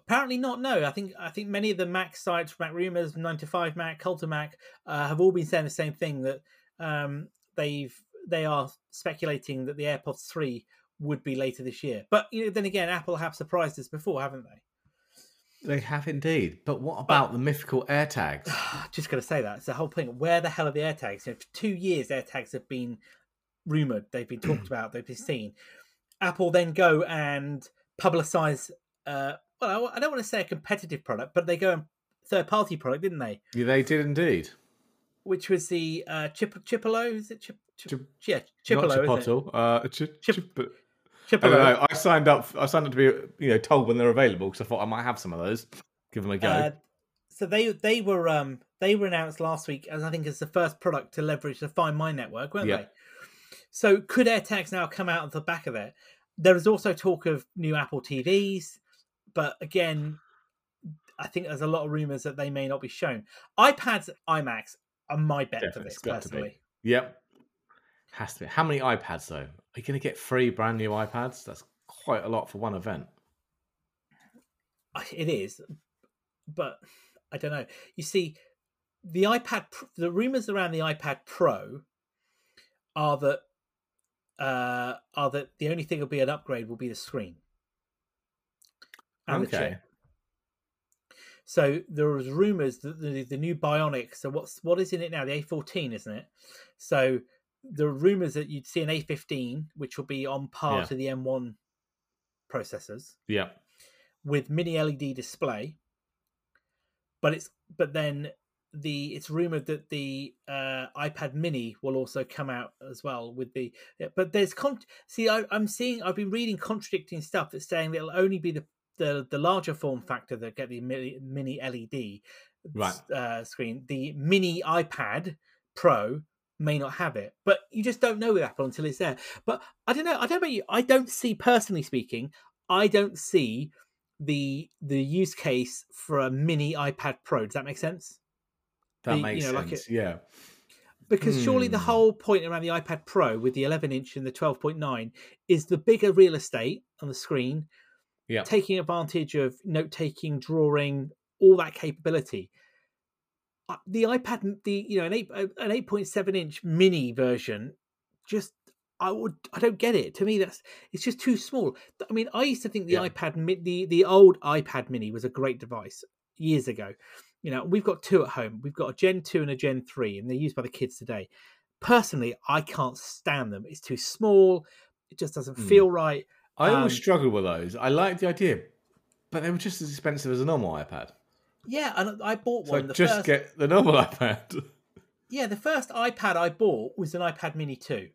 Apparently not. No, I think I think many of the Mac sites, Mac Rumors, Nine to Five Mac, Cult of Mac, uh, have all been saying the same thing that um, they've they are speculating that the AirPods three would be later this year. But you know, then again, Apple have surprised us before, haven't they? They have indeed. But what about the mythical AirTags? Just going to say that. It's the whole point. Where the hell are the AirTags? You know, for two years, AirTags have been rumored. They've been talked about. They've been seen. Apple then go and publicize. Uh, well, I don't want to say a competitive product, but they go and third party product, didn't they? Yeah, they did indeed. Which was the uh, Chip Chipolo? Is it Chip? Chip, Chip- yeah, Not Chipolo. it? Chipotle. Uh, chi- Chip- chip- I don't know. I signed up. I signed up to be, you know, told when they're available because I thought I might have some of those. Give them a go. Uh, so they they were um they were announced last week as I think as the first product to leverage the Find My network, weren't Yeah. they? So could AirTags now come out of the back of it? There is also talk of new Apple TVs, but again, I think there's a lot of rumors that they may not be shown. iPads, iMacs are my bet for this it's got to be. personally. Yep. Has to be. How many iPads though? Are you going to get three brand new iPads? That's quite a lot for one event. It is, but I don't know. You see, the iPad, the rumors around the iPad Pro are that uh, are that the only thing will be an upgrade will be the screen. and the Okay. chip. So there was rumors that the, the new Bionic. So what's what is in it now? The A14, isn't it? So there are rumors that you'd see an A15, which will be on par Yeah. to the M1 processors Yeah. with mini LED display. But it's but then the it's rumored that the uh, iPad Mini will also come out as well with the. But there's con. See, I, I'm seeing. I've been reading contradicting stuff that's saying that it'll only be the the, the larger form factor that get the mini, mini LED Right. uh, screen. The mini iPad Pro may not have it, but you just don't know with Apple until it's there. But I don't know. I don't know about you. I don't see, personally speaking, I don't see the the use case for a mini iPad Pro. Does that make sense? That The- you makes know, like sense. it- yeah. Because surely the Hmm. whole point around the iPad Pro with the 11 inch and the 12.9 is the bigger real estate on the screen, Yeah. taking advantage of note taking, drawing, all that capability. Uh, The iPad, the you know an eight an 8.7 inch mini version, just I would I don't get it. To me, that's it's just too small. I mean, I used to think the Yeah. iPad the the old iPad Mini was a great device years ago. You know, we've got two at home. We've got a Gen two and a Gen three, and they're used by the kids today. Personally, I can't stand them. It's too small. It just doesn't Hmm. feel right. I always Um, struggled with those. I liked the idea, but they were just as expensive as a normal iPad. Yeah, and I bought So one. the just first, get the normal iPad. yeah, the first iPad I bought was an iPad Mini two.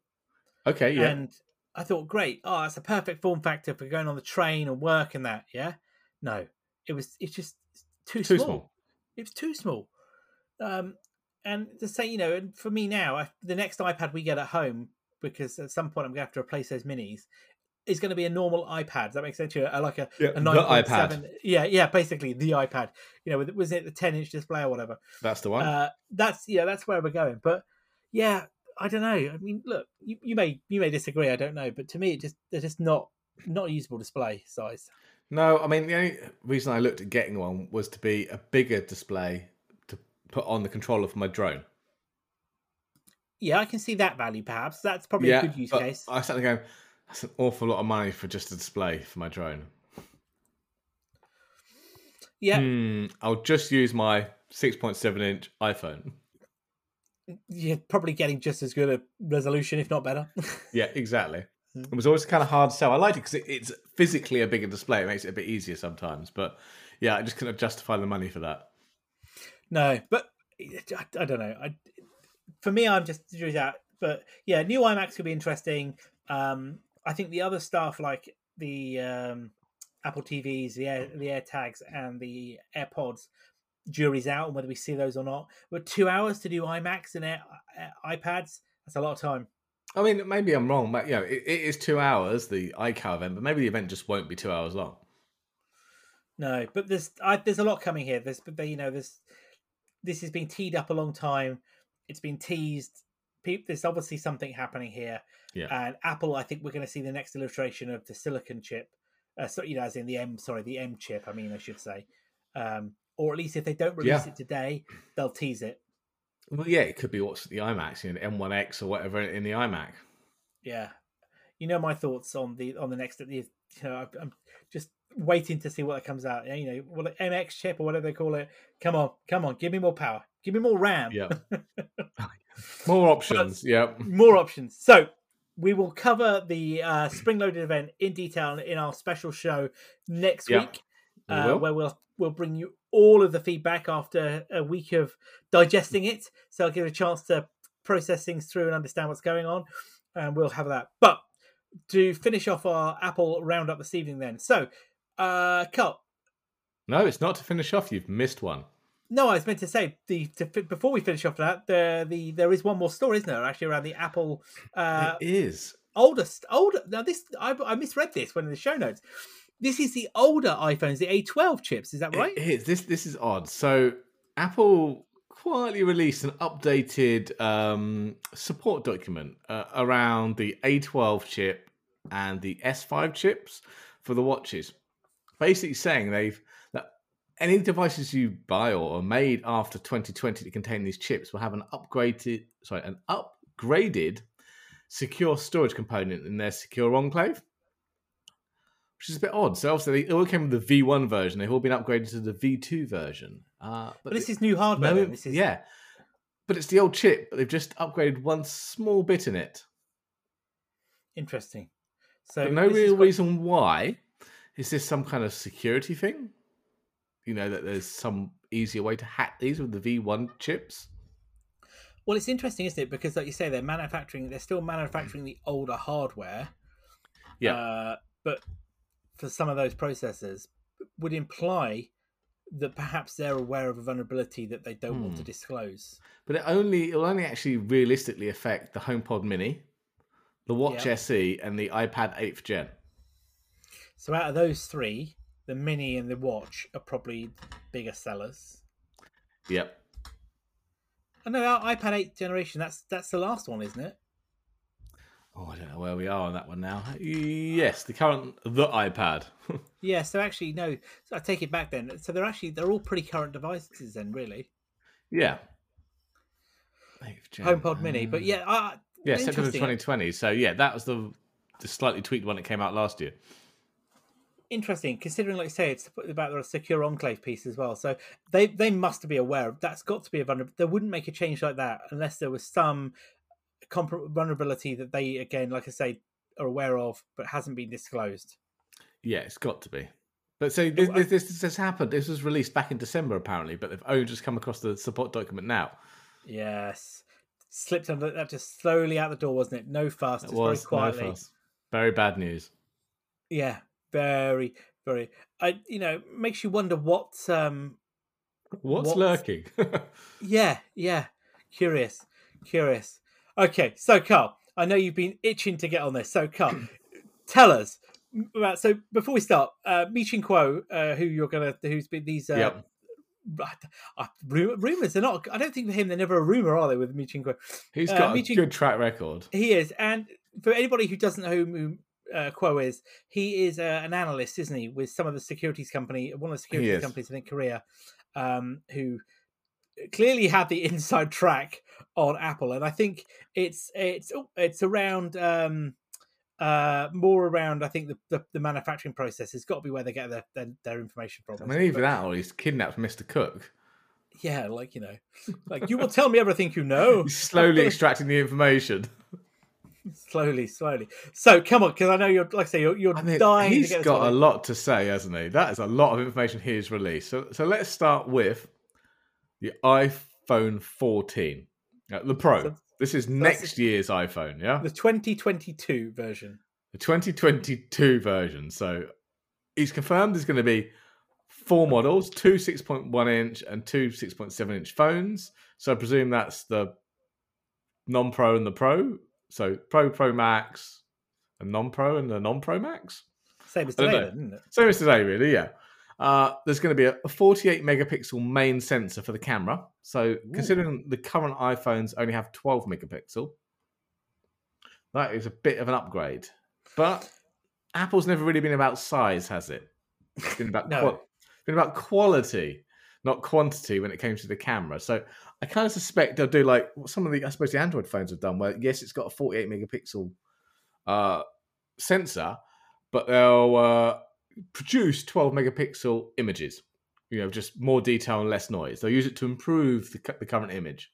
okay, yeah. And I thought, great, oh, that's a perfect form factor for going on the train and work and that. Yeah, no, it was. It's just too, Too small. small. It was too small. Um, and to say, you know, and for me now, I, the next iPad we get at home, because at some point I'm going to have to replace those minis, is going to be a normal iPad. Does that make sense? to you? Like a, Yeah, a the 9.7. iPad. Yeah, yeah, basically the iPad. You know, with- was it the 10 inch display or whatever? That's the one. Uh, that's yeah, that's where we're going. But yeah, I don't know. I mean, look, you, you may you may disagree. I don't know, but to me, it just they're just not not a usable display size. no, I mean the only reason I looked at getting one was to be a bigger display to put on the controller for my drone. Yeah, I can see that value. Perhaps that's probably yeah, a good use case. I started going. That's an awful lot of money for just a display for my drone. Yeah, Hmm, I'll just use my 6.7 inch iPhone. you're probably getting just as good a resolution, if not better. Yeah, exactly. Mm. It was always kind of hard to sell. I liked it because it, it's physically a bigger display. It makes it a bit easier sometimes. But yeah, I just couldn't justify the money for that. no, but I, I don't know. I, for me, I'm just out. But yeah, new iMacs could be interesting. Um, I think the other stuff like the um, Apple TVs, the Air, the AirTags, and the AirPods, jury's out on whether we see those or not. But two hours to do iMacs and Air, iPads, that's a lot of time. I mean, maybe I'm wrong, but you know, it, it is two hours the iCal event, but maybe the event just won't be two hours long. No, but there's I, there's a lot coming here. There's but you know this this has been teed up a long time. It's been teased. Pe- There's obviously something happening here. Yeah. And Apple, I think we're going to see the next illustration of the silicon chip. Uh, so you know, as in the M, sorry, the M chip. I mean, I should say, um, or at least if they don't release Yeah. it today, they'll tease it. Well, yeah, it could be what's the iMac, you know, the M1X or whatever in the iMac. Yeah, you know my thoughts on the on the next. You know, I'm- just waiting to see what comes out. You know, what the MX chip or whatever they call it. Come on, come on, give me more power, give me more RAM. Yeah. More options. yeah. more options. So we will cover the uh, spring loaded event in detail in our special show next Yeah, week, we uh, where we'll we'll bring you all of the feedback after a week of digesting it. So I'll give it a chance to process things through and understand what's going on, and we'll have that. But to finish off our Apple roundup this evening, then. So, uh, Carl, No, it's not to finish off. You've missed one. No, I was meant to say the to, before we finish off that the the there is one more story, isn't there? Actually, around the Apple uh, it is. oldest older now this I, I misread this when in the show notes this is the older iphones the a12 chips is that right It is. This this is odd. So Apple quietly released an updated um, support document uh, around the A12 chip and the S5 chips for the watches. Basically saying they've any devices you buy or are made after 2020 to contain these chips will have an upgraded sorry an upgraded secure storage component in their secure enclave. Which is a bit odd. So obviously they all came with the V1 version. They've all been upgraded to the V2 version. Uh, but, but this is new hardware. No, this is... Yeah, but it's the old chip, but they've just upgraded one small bit in it. Interesting. So but no real reason why. Is this some kind of security thing? You know that there's some easier way to hack these with the V1 chips. Well, it's interesting, isn't it? Because, like you say, they're manufacturing. They're still manufacturing the older hardware. Yeah. Uh, but for some of those processors, would imply that perhaps they're aware of a vulnerability that they don't hmm. want to hmm. disclose. But it only it will only actually realistically affect the HomePod Mini, the Watch. SE, and the iPad 8th Gen. So out of those three, the Mini and the Watch are probably bigger sellers. Yep. I know our iPad 8 generation. That's that's the last one, isn't it? Oh, I don't know where we are on that one now. Yes, the current the iPad. yeah, so actually no. So I take it back then. So they're actually they're all pretty current devices then, really. Yeah. HomePod Mini, but yeah, uh, yeah, September 2020. So yeah, that was the the slightly tweaked one that came out last year interesting considering like I say it's about the secure enclave piece as well. So they they must be aware of that's got to be a vulnerability they wouldn't make a change like that unless there was some comp- vulnerability that they again like i say are aware of but hasn't been disclosed. Yeah it's got to be. But so this, this, this, this has happened this was released back in december apparently but they've only just come across the support document now. Yes. Slipped under that just slowly out the door wasn't it? No fast it was very quietly no fuss. very bad news. Yeah very, very. I you know makes you wonder what um what's, what's lurking. yeah, yeah. Curious, curious. Okay, so Carl, I know you've been itching to get on this. So Carl, tell us about. So before we start, uh, Ming-Chi Kuo, uh, who you're gonna, who's been these. Uh, yep. Uh, rumors they're not i don't think for him they're never a rumor are they with Ming-Chi Kuo he's uh, got uh, a good track record he is and for anybody who doesn't know who uh, Kuo is. He is uh, an analyst, isn't he, with some of the securities company, one of the securities companies in Korea, um, who clearly have the inside track on Apple, and I think it's it's oh, it's around um, uh, more around. I think the, the, the manufacturing process has got to be where they get their their, their information from. I mean, even that, or he's kidnapped Mr. Cook. Yeah, like you know, like you will tell me everything you know. He's slowly extracting the information slowly, slowly. So come on, because I know you're like I say you're, you're I mean, dying. He's got a lot to say, hasn't he? That is a lot of information he's released. So, so let's start with the iPhone 14, uh, the Pro. So, this is next year's iPhone, yeah, the 2022 version. The 2022 version. So he's confirmed there's going to be four models, two 6.1 inch and two 6.7 inch phones. So I presume that's the non-pro and the pro so Pro, Pro Max, and non-Pro, and a non-Pro Max. Same as today, then, isn't it? Same as today, really. Yeah. Uh, there's going to be a 48 megapixel main sensor for the camera. So, Ooh. considering the current iPhones only have 12 megapixel, that is a bit of an upgrade. But Apple's never really been about size, has it? It's been about no. qual- been about quality, not quantity when it came to the camera. So I kind of suspect they'll do like some of the I suppose the Android phones have done, where yes, it's got a 48 megapixel uh, sensor, but they'll uh, produce 12 megapixel images. You know, just more detail and less noise. They'll use it to improve the, the current image.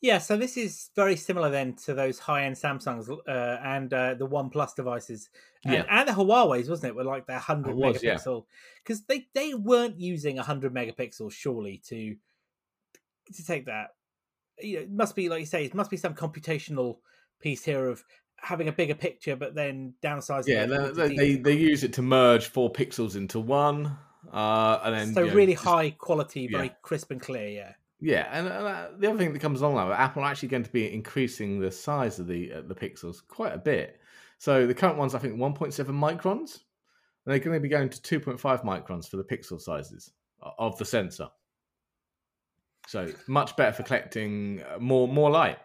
Yeah, so this is very similar then to those high-end Samsungs uh, and uh, the OnePlus devices, and, yeah. and the Huawei's, wasn't it? With like their hundred megapixel, because yeah. they they weren't using hundred megapixels surely to to take that. You know, it must be like you say, it must be some computational piece here of having a bigger picture, but then downsizing. Yeah, they, they, they use it to merge four pixels into one, uh, and then so really know, high quality, very yeah. crisp and clear. Yeah. Yeah, and, and uh, the other thing that comes along now, Apple are actually going to be increasing the size of the uh, the pixels quite a bit. So the current ones, I think, 1.7 microns, and they're going to be going to 2.5 microns for the pixel sizes of the sensor. So much better for collecting uh, more more light.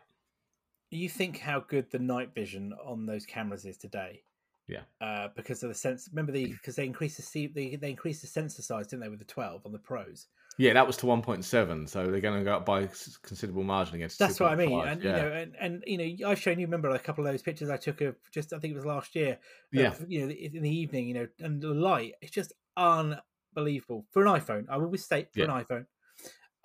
You think how good the night vision on those cameras is today? Yeah, uh, because of the sense. Remember the because they increased the they they increased the sensor size, didn't they, with the twelve on the pros? Yeah, that was to 1.7, so they're going to go up by considerable margin against. That's what I mean. 2.5, And yeah. you know, and, and you know, I've shown you. Remember a couple of those pictures I took of just I think it was last year. of, Yeah. you know, in the evening. You know, and the light. It's just unbelievable for an iPhone. I will state for Yeah. an iPhone.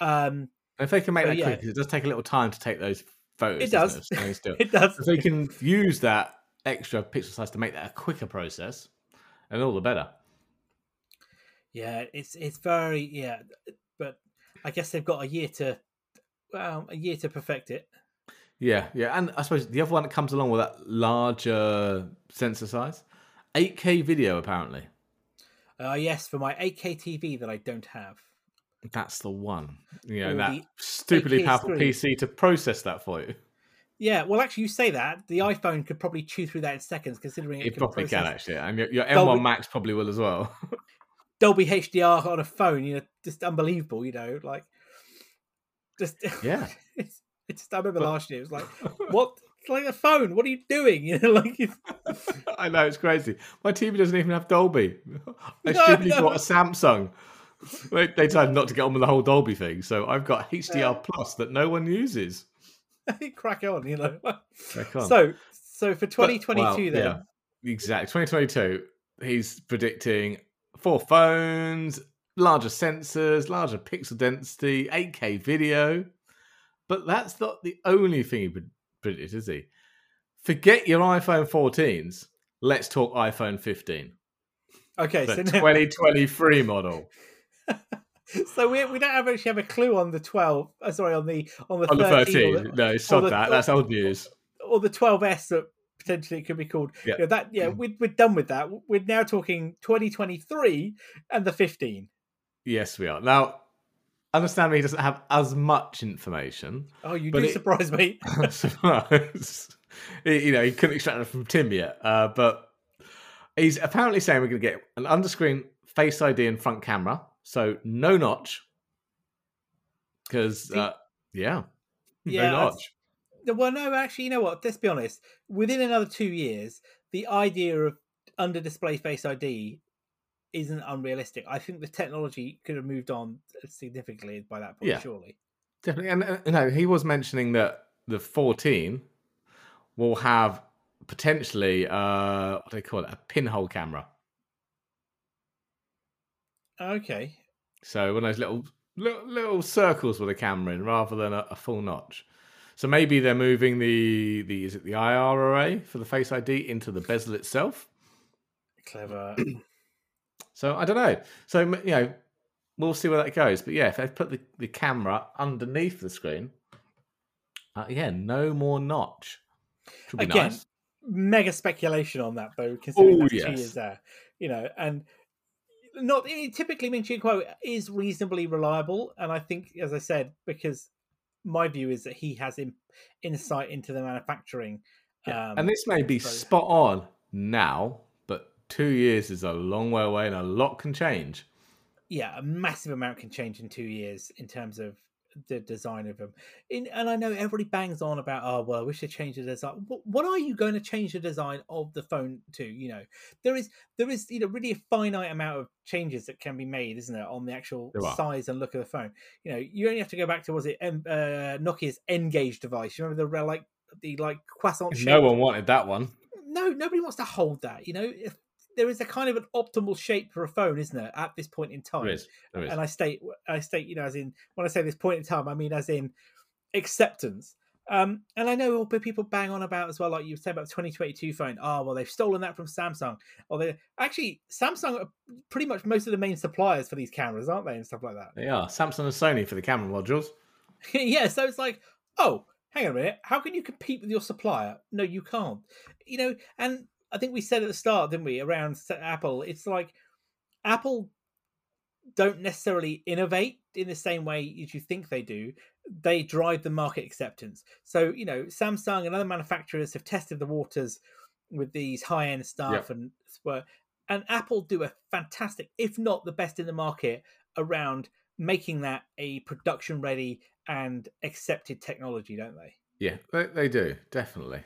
Um, if they can make that yeah. quick, it does take a little time to take those photos. It does. Staying still. it does. if they can use that extra pixel size to make that a quicker process, and all the better. Yeah, it's it's very yeah, but I guess they've got a year to well, a year to perfect it. Yeah, yeah, and I suppose the other one that comes along with that larger sensor size, 8K video apparently. Uh, yes, for my 8K TV that I don't have. That's the one. You know, that stupidly powerful screen. PC to process that for you. Yeah, well, actually, you say that the iPhone could probably chew through that in seconds, considering it, It can probably can actually, and your, your M1 Dolby- Max probably will as well. Dolby HDR on a phone. You know, just unbelievable. You know, like just Yeah. it's, it's just, I remember But- last year. It was like, what? It's like a phone. What are you doing? You know, like it's, I know it's crazy. My TV doesn't even have Dolby. I No, stupidly no. bought a Samsung. They, they decided not to get on with the whole Dolby thing, so I've got HDR Plus that no one uses. crack on. You know. Crack on. So, so for But- 2022, well, then. yeah, exactly. 2022, he's predicting four phones, larger sensors, larger pixel density, 8K video. But that's not the only thing he pred- predicted, is he? Forget your iPhone 14s. Let's talk iPhone 15, Okay, the so now, 2023 model. so we, we don't have actually have a clue on the 12 uh, sorry on the on the On the 13, 13, the, no, sod the- that. That's old news. or the 12s that potentially it could be called Yeah. You know, that yeah we, we're done with that we're now talking 2023 and the 15 Yes, we are. Now, understand me, he doesn't have as much information. oh you do it- surprise me. He- you know, he couldn't extract it from Tim yet, uh, but he's apparently saying we're going to get an underscreen Face ID and front camera, so no notch. Because, uh, yeah, Yeah, no notch. Well no actually you know what let's be honest within another two years the idea of under display face id isn't unrealistic i think the technology could have moved on significantly by that point Yeah. surely Definitely. And, uh, know, he was mentioning that the 14 will have potentially, uh, what do they call it, a pinhole camera. okay So one of those little little, little circles with a camera in, rather than a, a full notch. So maybe they're moving the the is it the IR array for the Face ID into the bezel itself. clever So I don't know. So you know, we'll see where that goes. But yeah, if they put the, the camera underneath the screen, uh, yeah, no more notch. Again, nice. mega speculation on that though, considering Oh, that's two yes. years there. You know, and not it typically Ming-Chi Kuo is reasonably reliable, and I think, as I said, because my view is that he has in, insight into the manufacturing. Yeah. Um, and this may be so- spot on now, but two years is a long way away, and a lot can change. yeah, a massive amount can change in two years in terms of the design of them. In, and I know everybody bangs on about, oh well, I wish they changed the design. What, what are you going to change the design of the phone to? You know, there is there is you know really a finite amount of changes that can be made, isn't there, on the actual There size and look of the phone. You know, you only have to go back to was it M- uh, Nokia's N-Gage device? You remember the like the like croissant shape? No one wanted that one. no, nobody wants to hold that. You know, there is a kind of an optimal shape for a phone, isn't there, at this point in time? There is. There is. and I state, I state, you know, as in when I say this point in time, I mean as in acceptance. Um, and I know people bang on about as well, like you said about the 2022 phone. Oh, well, they've stolen that from Samsung. Or they actually Samsung are pretty much most of the main suppliers for these cameras, aren't they, and stuff like that. They are Samsung and Sony for the camera modules. yeah, so it's like, oh, hang on a minute, how can you compete with your supplier? No, you can't. You know, and I think we said at the start, didn't we, around Apple? It's like Apple don't necessarily innovate in the same way as you think they do. They drive the market acceptance. So, you know, Samsung and other manufacturers have tested the waters with these high end stuff and were and Apple do a fantastic, if not the best in the market, around making that a production ready and accepted technology, don't they? Yeah, they, they do definitely.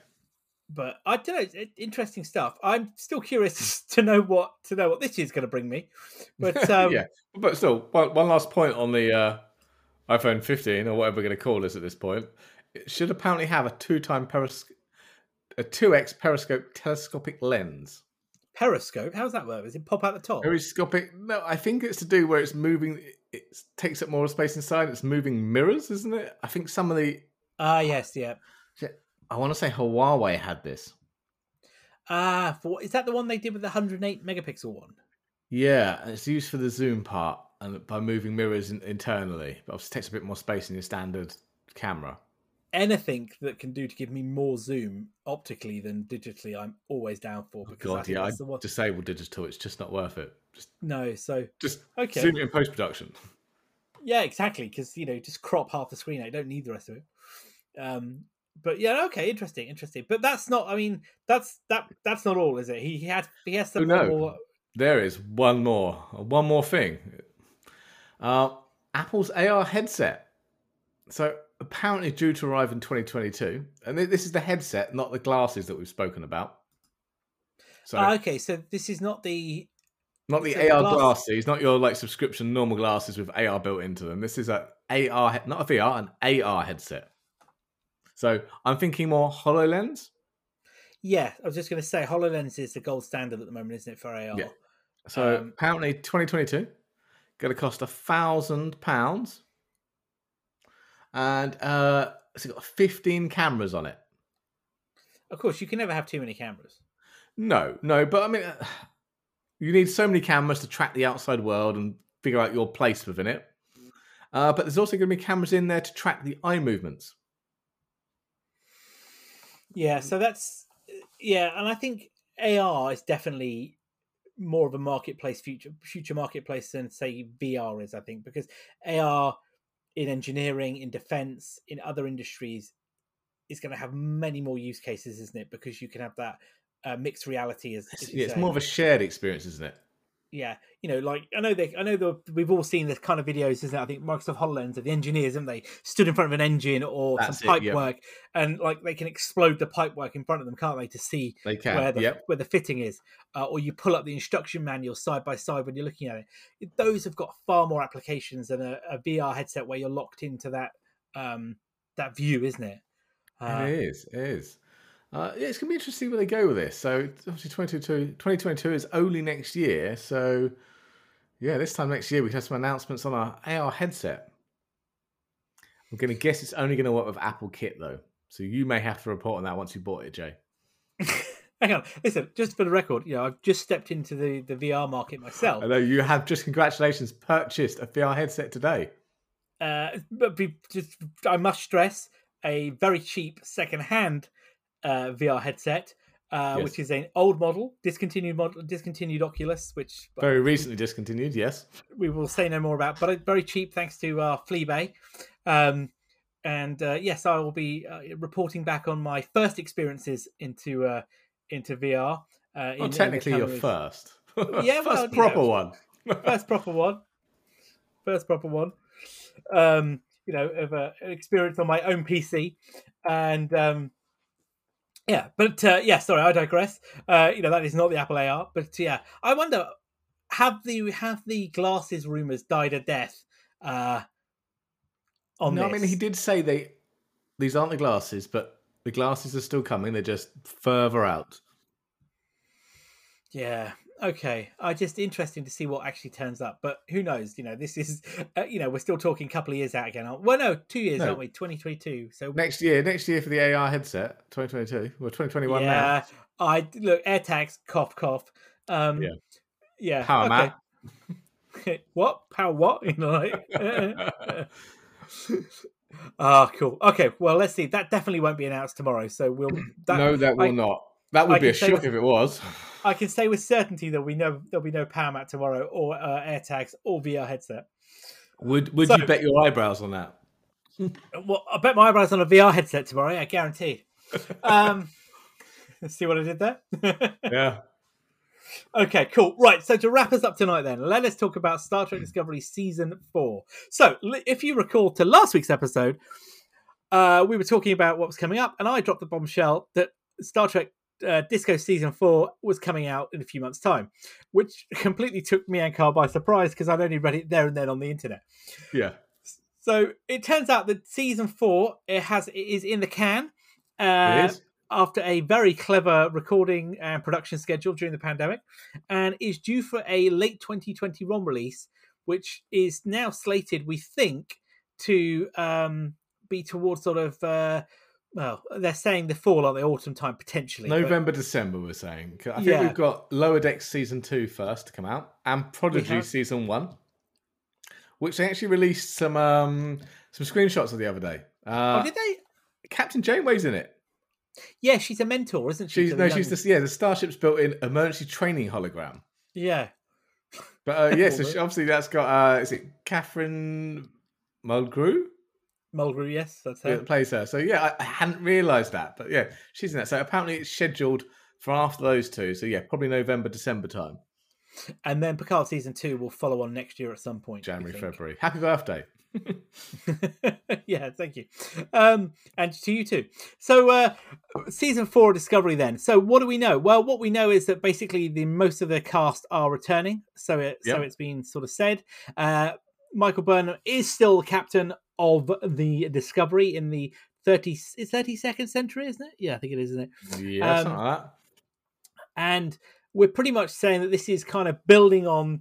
But I don't know. It's interesting stuff. I'm still curious to know what to know what this is going to bring me. But um, yeah, but still, one, one last point on the uh, iPhone 15 or whatever we're going to call this at this point. It should apparently have a two-time peris- a two x periscope telescopic lens. periscope. How's that work? Does it pop out the top? Periscopic? No, I think it's to do where it's moving. It takes up more space inside. It's moving mirrors, isn't it? I think some of the. Ah, yes, yeah. I want to say Huawei had this. Ah, for is that the one they did with the 108 megapixel one? Yeah, it's used for the zoom part and by moving mirrors in, internally, but obviously takes a bit more space in your standard camera. Anything that can do to give me more zoom optically than digitally, I'm always down for. Oh, Because I God, think yeah, I one. disable digital. It's just not worth it. Just, No, so just Okay. zoom in post production. yeah, exactly. Because you know, just crop half the screen. out. You don't need the rest of it. Um, but yeah, okay, interesting, interesting. But that's not. I mean, that's that. That's not all, is it? He, he had he has some Oh, no. more. There is one more, one more thing. Uh, Apple's AR headset. So apparently due to arrive in 2022, and this is the headset, not the glasses that we've spoken about. So Ah, okay, so this is not the. not the AR glass- glasses, not your like subscription normal glasses with AR built into them. This is a AR, not a VR, an AR headset. So I'm thinking more Hololens. Yeah, I was just going to say Hololens is the gold standard at the moment, isn't it for AR? Yeah. So Um, apparently 2022 going to cost a thousand pounds, and uh, it's got 15 cameras on it. Of course, you can never have too many cameras. No, no, but I mean, you need so many cameras to track the outside world and figure out your place within it. Uh, but there's also going to be cameras in there to track the eye movements. Yeah, so that's yeah, and I think AR is definitely more of a marketplace future future marketplace than say VR is. I think because AR in engineering, in defense, in other industries is going to have many more use cases, isn't it? Because you can have that uh, mixed reality as, as Yeah, it's say. more of a shared experience, isn't it? Yeah, you know, like I know they, I know the we've all seen this kind of videos, isn't it? I think Microsoft Hololens of the engineers, haven't they, stood in front of an engine or That's some it, pipe yeah. work, and like they can explode the pipe work in front of them, can't they, to see They can. where the yep. where the fitting is, uh, or you pull up the instruction manual side by side when you're looking at it. Those have got far more applications than a, a VR headset where you're locked into that um, that view, isn't it? Uh, it is. It is. Uh, yeah, it's going to be interesting where they go with this. So, obviously, 2022, 2022 is only next year. So, yeah, this time next year, we have some announcements on our AR headset. I'm going to guess it's only going to work with Apple Kit, though. So, you may have to report on that once you bought it, Jay. Hang on, listen. Just for the record, you know, I've just stepped into the the VR market myself. Know you have just, congratulations, purchased a VR headset today. uh, but be, just I must stress a very cheap second-hand uh, VR headset, uh, Yes. which is an old model, discontinued model, discontinued Oculus, which Very recently discontinued, yes. we will say no more about, but very cheap thanks to uh, Fleabay. Um, and uh, yes, I will be uh, reporting back on my first experiences into uh, into VR. Uh, in- in Well, the technically, your coming weeks. first. Yeah, well, first you proper know. one. first proper one first proper one um you know of a, an experience on my own pc and um yeah but uh, yeah sorry i digress uh you know that is not the apple ar but yeah i wonder have the have the glasses rumors died a death uh on no, this? I mean he did say they these aren't the glasses, but the glasses are still coming. They're just further out. Yeah. Okay. I just interesting to see what actually turns up, but who knows? You know, this is, uh, you know, we're still talking a couple of years out again. aren't- Well, no, two years, No. aren't we? Twenty twenty two. So Next year, next year for the AR headset, 2022. Well, 2021 now. yeah, I look AirTags. Cough, cough. Um, Yeah. yeah. Power okay. Mac. what power? What? You know, like. Ah, cool. Okay, well, let's see. That definitely won't be announced tomorrow. So we'll. That, no, that will I- not. That would I be a shock if it was. I can say with certainty there'll be no there'll be no power mat tomorrow or uh, AirTags or VR headset. Would Would So- you bet your eyebrows on that? Well, I bet my eyebrows on a VR headset tomorrow. I guarantee. Um, see what I did there. Yeah. okay, cool. Right. So to wrap us up tonight, then let us talk about Star Trek Discovery season four. So if you recall to last week's episode, uh, we were talking about what was coming up, and I dropped the bombshell that Star Trek uh, Disco season four was coming out in a few months' time, which completely took me and Carl by surprise because I'd only read it there and then on the internet. Yeah. So it turns out that season four it has it is in the can. Uh, after a very clever recording and production schedule during the pandemic, and is due for a late 2020 ROM release, which is now slated, we think, to um, be towards sort of. Uh, well, they're saying the fall or the autumn time potentially. but- November, December, we're saying. I think Yeah. we've got Lower Decks season two first to come out, and Prodigy have. season one, which they actually released some um some screenshots of the other day. Uh, oh, did they? Captain Janeway's in it. Yeah, she's a mentor, isn't she? She's no, she's young- the yeah the Starship's built-in emergency training hologram. Yeah, But uh, yeah, so she, obviously that's got uh, is it Catherine Mulgrew Mulgrew. Yes, that's her. plays her. So yeah, I, I hadn't realised that, but yeah, she's in that. So apparently it's scheduled for after those two. So yeah, probably November, December time, And then Picard season two will follow on next year at some point. January. February. Happy birthday! yeah, thank you. Um, and to you too. So, uh, season four of Discovery. Then, so what do we know? Well, what we know is that basically the most of the cast are returning. So, it so it's been sort of said. Uh, Michael Burnham is still the captain of the Discovery in the thirty it's thirty second century, isn't it? Yeah, I think it is, isn't it? Yeah, Um, something like that. and we're pretty much saying that this is kind of building on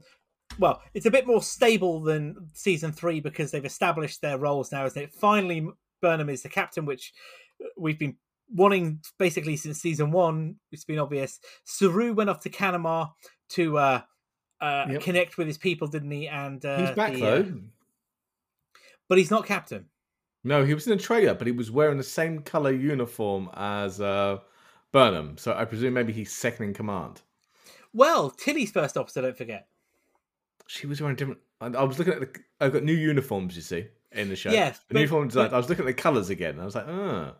well it's a bit more stable than season three because they've established their roles now isn't it finally burnham is the captain which uh, we've been wanting basically since season one it's been obvious saru went off to Kaminar to uh uh, Yep. connect with his people, didn't he? And uh, He's back the, uh, though. But he's not captain. No, he was in a trailer, but he was wearing the same color uniform as uh, Burnham. So I presume maybe he's second in command. Well, Tilly's first officer, don't forget. She was wearing different. I was looking at the. I've got new uniforms. You see in the show. Yes, the but- uniform design. but- I was looking at the colors again. And I was like, oh,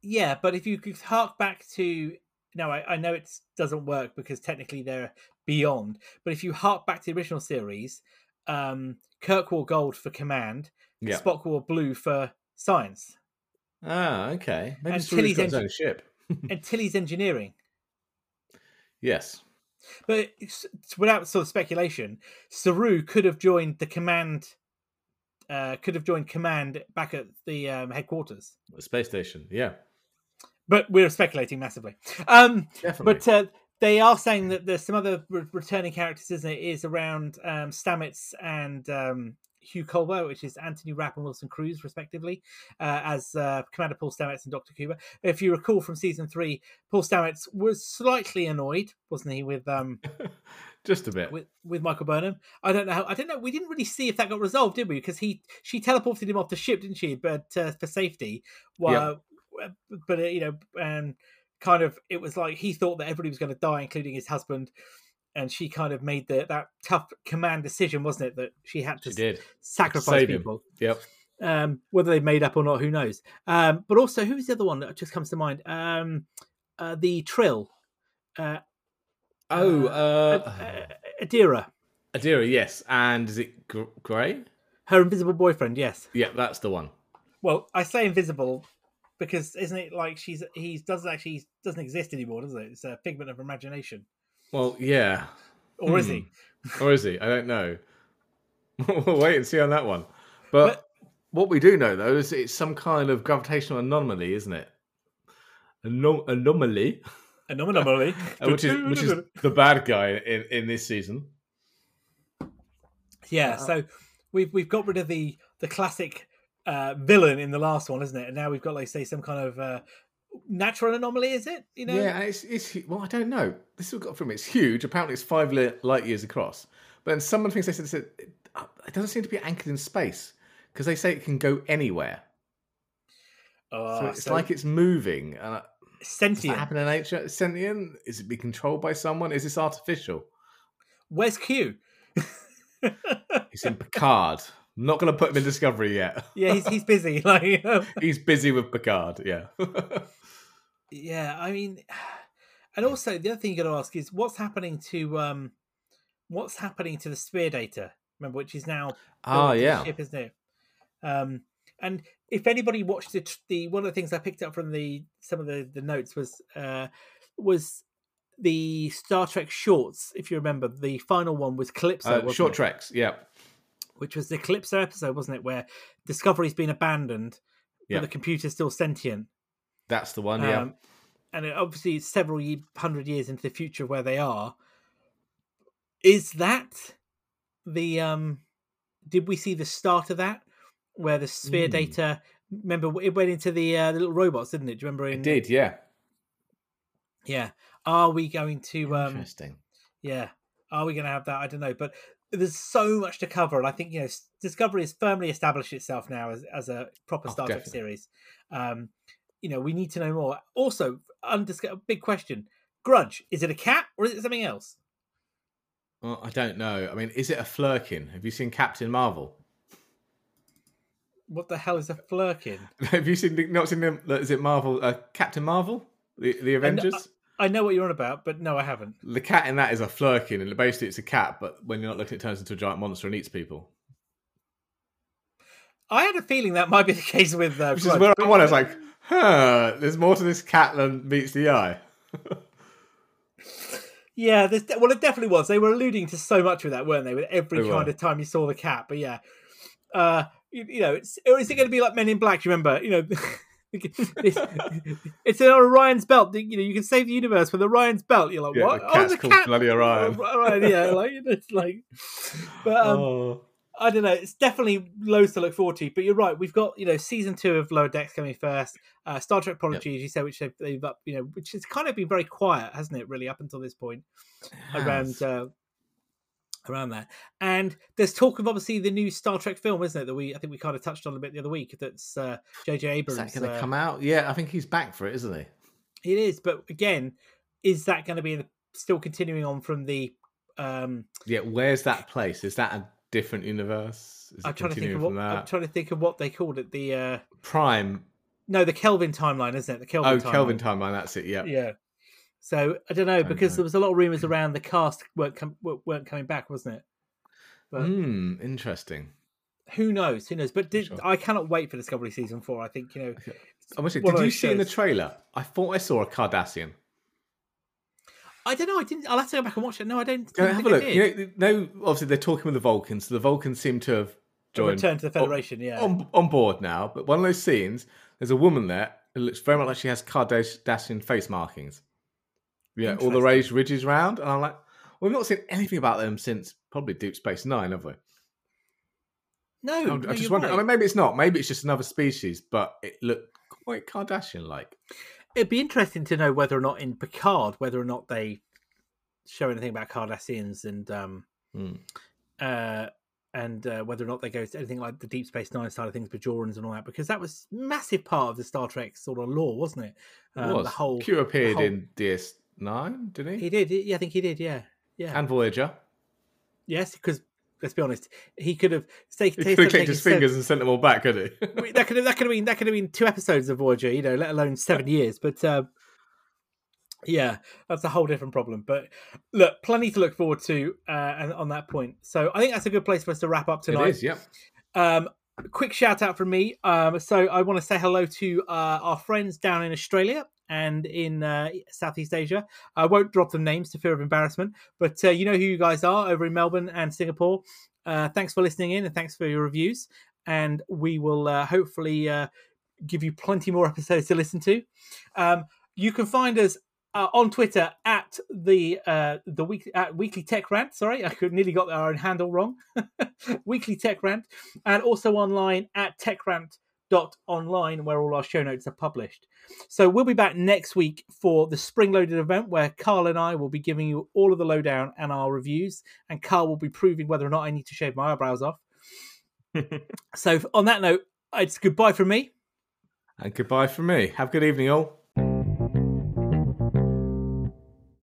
Yeah, but if you could hark back to no, I, I know it doesn't work because technically they're beyond. But if you hark back to the original series, um, Kirk wore gold for command, yeah. Spock wore blue for science, Ah, okay. Maybe Tilly's got his engine- own ship. and Tilly's engineering. Yes. But without sort of speculation, Saru could have joined the command. Uh, could have joined command back at the um, headquarters, The space station. Yeah. but we're speculating massively. Um, Definitely. But uh, they are saying that there's some other re- returning characters, isn't it? Is around um, Stamets and um, Hugh Culber, which is Anthony Rapp and Wilson Cruz, respectively, uh, as uh, Commander Paul Stamets and Doctor Culber. If you recall from season three, Paul Stamets was slightly annoyed, wasn't he, with um, Just a bit. with, with Michael Burnham? I don't know. How, I don't know. We didn't really see if that got resolved, did we? Because he she teleported him off the ship, didn't she? But uh, for safety, while but uh, you know, and kind of it was like he thought that everybody was going to die, including his husband, and she kind of made the, that tough command decision, wasn't it, that she had to She did. sacrifice Save him. people. Yep. Um, whether they made up or not, who knows? Um, but also, who was the other one that just comes to mind? Um, uh, the Trill, uh, Oh, uh, uh, uh, Adira, Adira, yes. And is it Gr- Grey? her invisible boyfriend. Yes. Yeah, that's the one. Well, I say invisible because isn't it like she's he doesn't actually doesn't exist anymore, does it? It's a figment of imagination, Well, yeah. or is he? Or is he? I don't know. we'll wait and see on that one. But, But- what we do know, though, is it's some kind of gravitational anomaly, isn't it? Anom- anomaly, Anomaly. uh, which is which is the bad guy in, in this season. yeah. So we've we've got rid of the the classic uh, villain in the last one, isn't it? And now we've got like say some kind of uh, natural anomaly. Is it? You know? Yeah, it's it's well, I don't know. This is what got from it. It's huge. Apparently, it's five light years across. But then some of the things they said, they said it, uh, doesn't seem to be anchored in space because they say it can go anywhere. Oh, so it's so like it's moving. And uh, does sentient. happen in nature? Is it Sentient? Is it be controlled by someone? Is this artificial? Where's Q? He's in Picard. I'm not going to put him in Discovery yet. yeah, he's he's busy. Like. He's busy with Picard. Yeah. yeah. I mean, and also the other thing you got to ask is what's happening to um, what's happening to the sphere data? Remember, which is now Ah, the yeah. ship, isn't it? Um, and if anybody watched the, the one of the things I picked up from the some of the the notes was uh was the Star Trek shorts. If you remember, the final one was Calypso. Uh, short it? treks, yeah. which was the Calypso episode, wasn't it? Where Discovery's been abandoned, Yeah. but the computer's still sentient. That's the one, yeah. Um, and it, obviously, it's several hundred years into the future where they are. Is that the um? Did we see the start of that, where the sphere Hmm. data? Remember, it went into the, uh, the little robots, didn't it? Do you remember? In, it did, yeah. Yeah. Are we going to? um Interesting. Yeah. Are we going to have that? I don't know, but there's so much to cover, and I think you know Discovery has firmly established itself now as as a proper Oh, Star Trek series. Um, you know, we need to know more. Also, undiscussed, a big question: Grudge is it a cat or is it something else? Well, I don't know. I mean, is it a Flerken? Have you seen Captain Marvel? What the hell is a Flerken? Have you seen not seen them? Is it Marvel? Uh, Captain Marvel, the the Avengers. I know what you're on about, but no, I haven't. the cat in that is a Flerken, and basically it's a cat, but when you're not looking, it turns into a giant monster and eats people. I had a feeling that might be the case with uh, Which is where I. I was like, huh, there's more to this cat than meets the eye. Yeah, there's de- well, it definitely was. They were alluding to so much of that, weren't they? With every They kind were. of time you saw the cat, but yeah, uh, you, you know, it's or is it going to be like Men in Black? You remember? You know, it's, it's an Orion's belt. You know, you can save the universe with Orion's belt. You're like, Yeah, what? the cat's the called cat. Bloody Orion. Oh, Orion, yeah, like it's like, but um, oh, I don't know. It's definitely loads to look forward to. But you're right. We've got you know season two of Lower Decks coming first. Uh, Star Trek Prodigy, as you said, which they've, they've up, you know, which has kind of been very quiet, hasn't it? Really, up until this point, around uh, around that. And there's talk of obviously the new Star Trek film, isn't it? That we I think we kind of touched on a bit the other week. That's uh, J.J. is Abrams. that going to uh, come out? Yeah, I think he's back for it, isn't he? It is, but again, is that going to be the, still continuing on from the? Um, Yeah, where's that place? Is that a different universe? Is I'm trying to think of what from I'm trying to think of what they called it. The uh, Prime. no, the Kelvin timeline, isn't it? The Kelvin. Oh, timeline. Kelvin timeline. That's it. Yeah. Yeah. So I don't know Don't because know. there was a lot of rumors around the cast weren't com- weren't coming back, wasn't it? But Hmm. Interesting. who knows? Who knows? But did, Sure. I cannot wait for Discovery season four. I think you know. Say, did you see in the trailer? I thought I saw a Cardassian. I don't know. I didn't. I'll have to go back and watch it. No, I don't. Go have a look. You know, no, obviously they're talking with the Vulcans. So the Vulcans seem to have joined Return to the oh, Federation. yeah. on, on board now. But one of those scenes, there's a woman there. It looks very much like she has Cardassian face markings. Yeah, all the raised ridges round, and I'm like, we've not seen anything about them since probably Deep Space Nine, have we? no, I'm, no, I just wonder. right. I mean, maybe it's not. Maybe it's just another species, but it looked quite Cardassian-like. It'd be interesting to know whether or not in Picard, whether or not they show anything about Cardassians and um Hmm. uh and uh, whether or not they go to anything like the Deep Space Nine side of things, Bajorans and all that, because that was massive part of the Star Trek sort of lore, wasn't it? It Um, was. the whole Q appeared whole- in DS9, didn't he? he did, yeah, I think he did, yeah, yeah, And Voyager. yes, because let's be honest, he could have He taken could have clicked his fingers and sent them all back, could he? that could have that could have been that could have been two episodes of Voyager, you know, let alone seven years. But um, yeah, that's a whole different problem. But look, plenty to look forward to, uh, and on that point. So I think that's a good place for us to wrap up tonight. is, yep. Um, quick shout out from me. Um, so I want to say hello to uh, our friends down in Australia and in uh, Southeast Asia. I won't drop them names to fear of embarrassment, but uh, you know who you guys are over in Melbourne and Singapore. Uh, thanks for listening in and thanks for your reviews. And we will uh, hopefully uh, give you plenty more episodes to listen to. Um, you can find us uh, on Twitter at the uh, the week at Weekly Tech Rant. Sorry, I could nearly got our own handle wrong. Weekly Tech Rant, and also online at techrant.online, where all our show notes are published. So we'll be back next week for the spring loaded event where Carl and I will be giving you all of the lowdown and our reviews, and Carl will be proving whether or not I need to shave my eyebrows off. so on that note, it's goodbye from me. And goodbye from me. Have a good evening, all.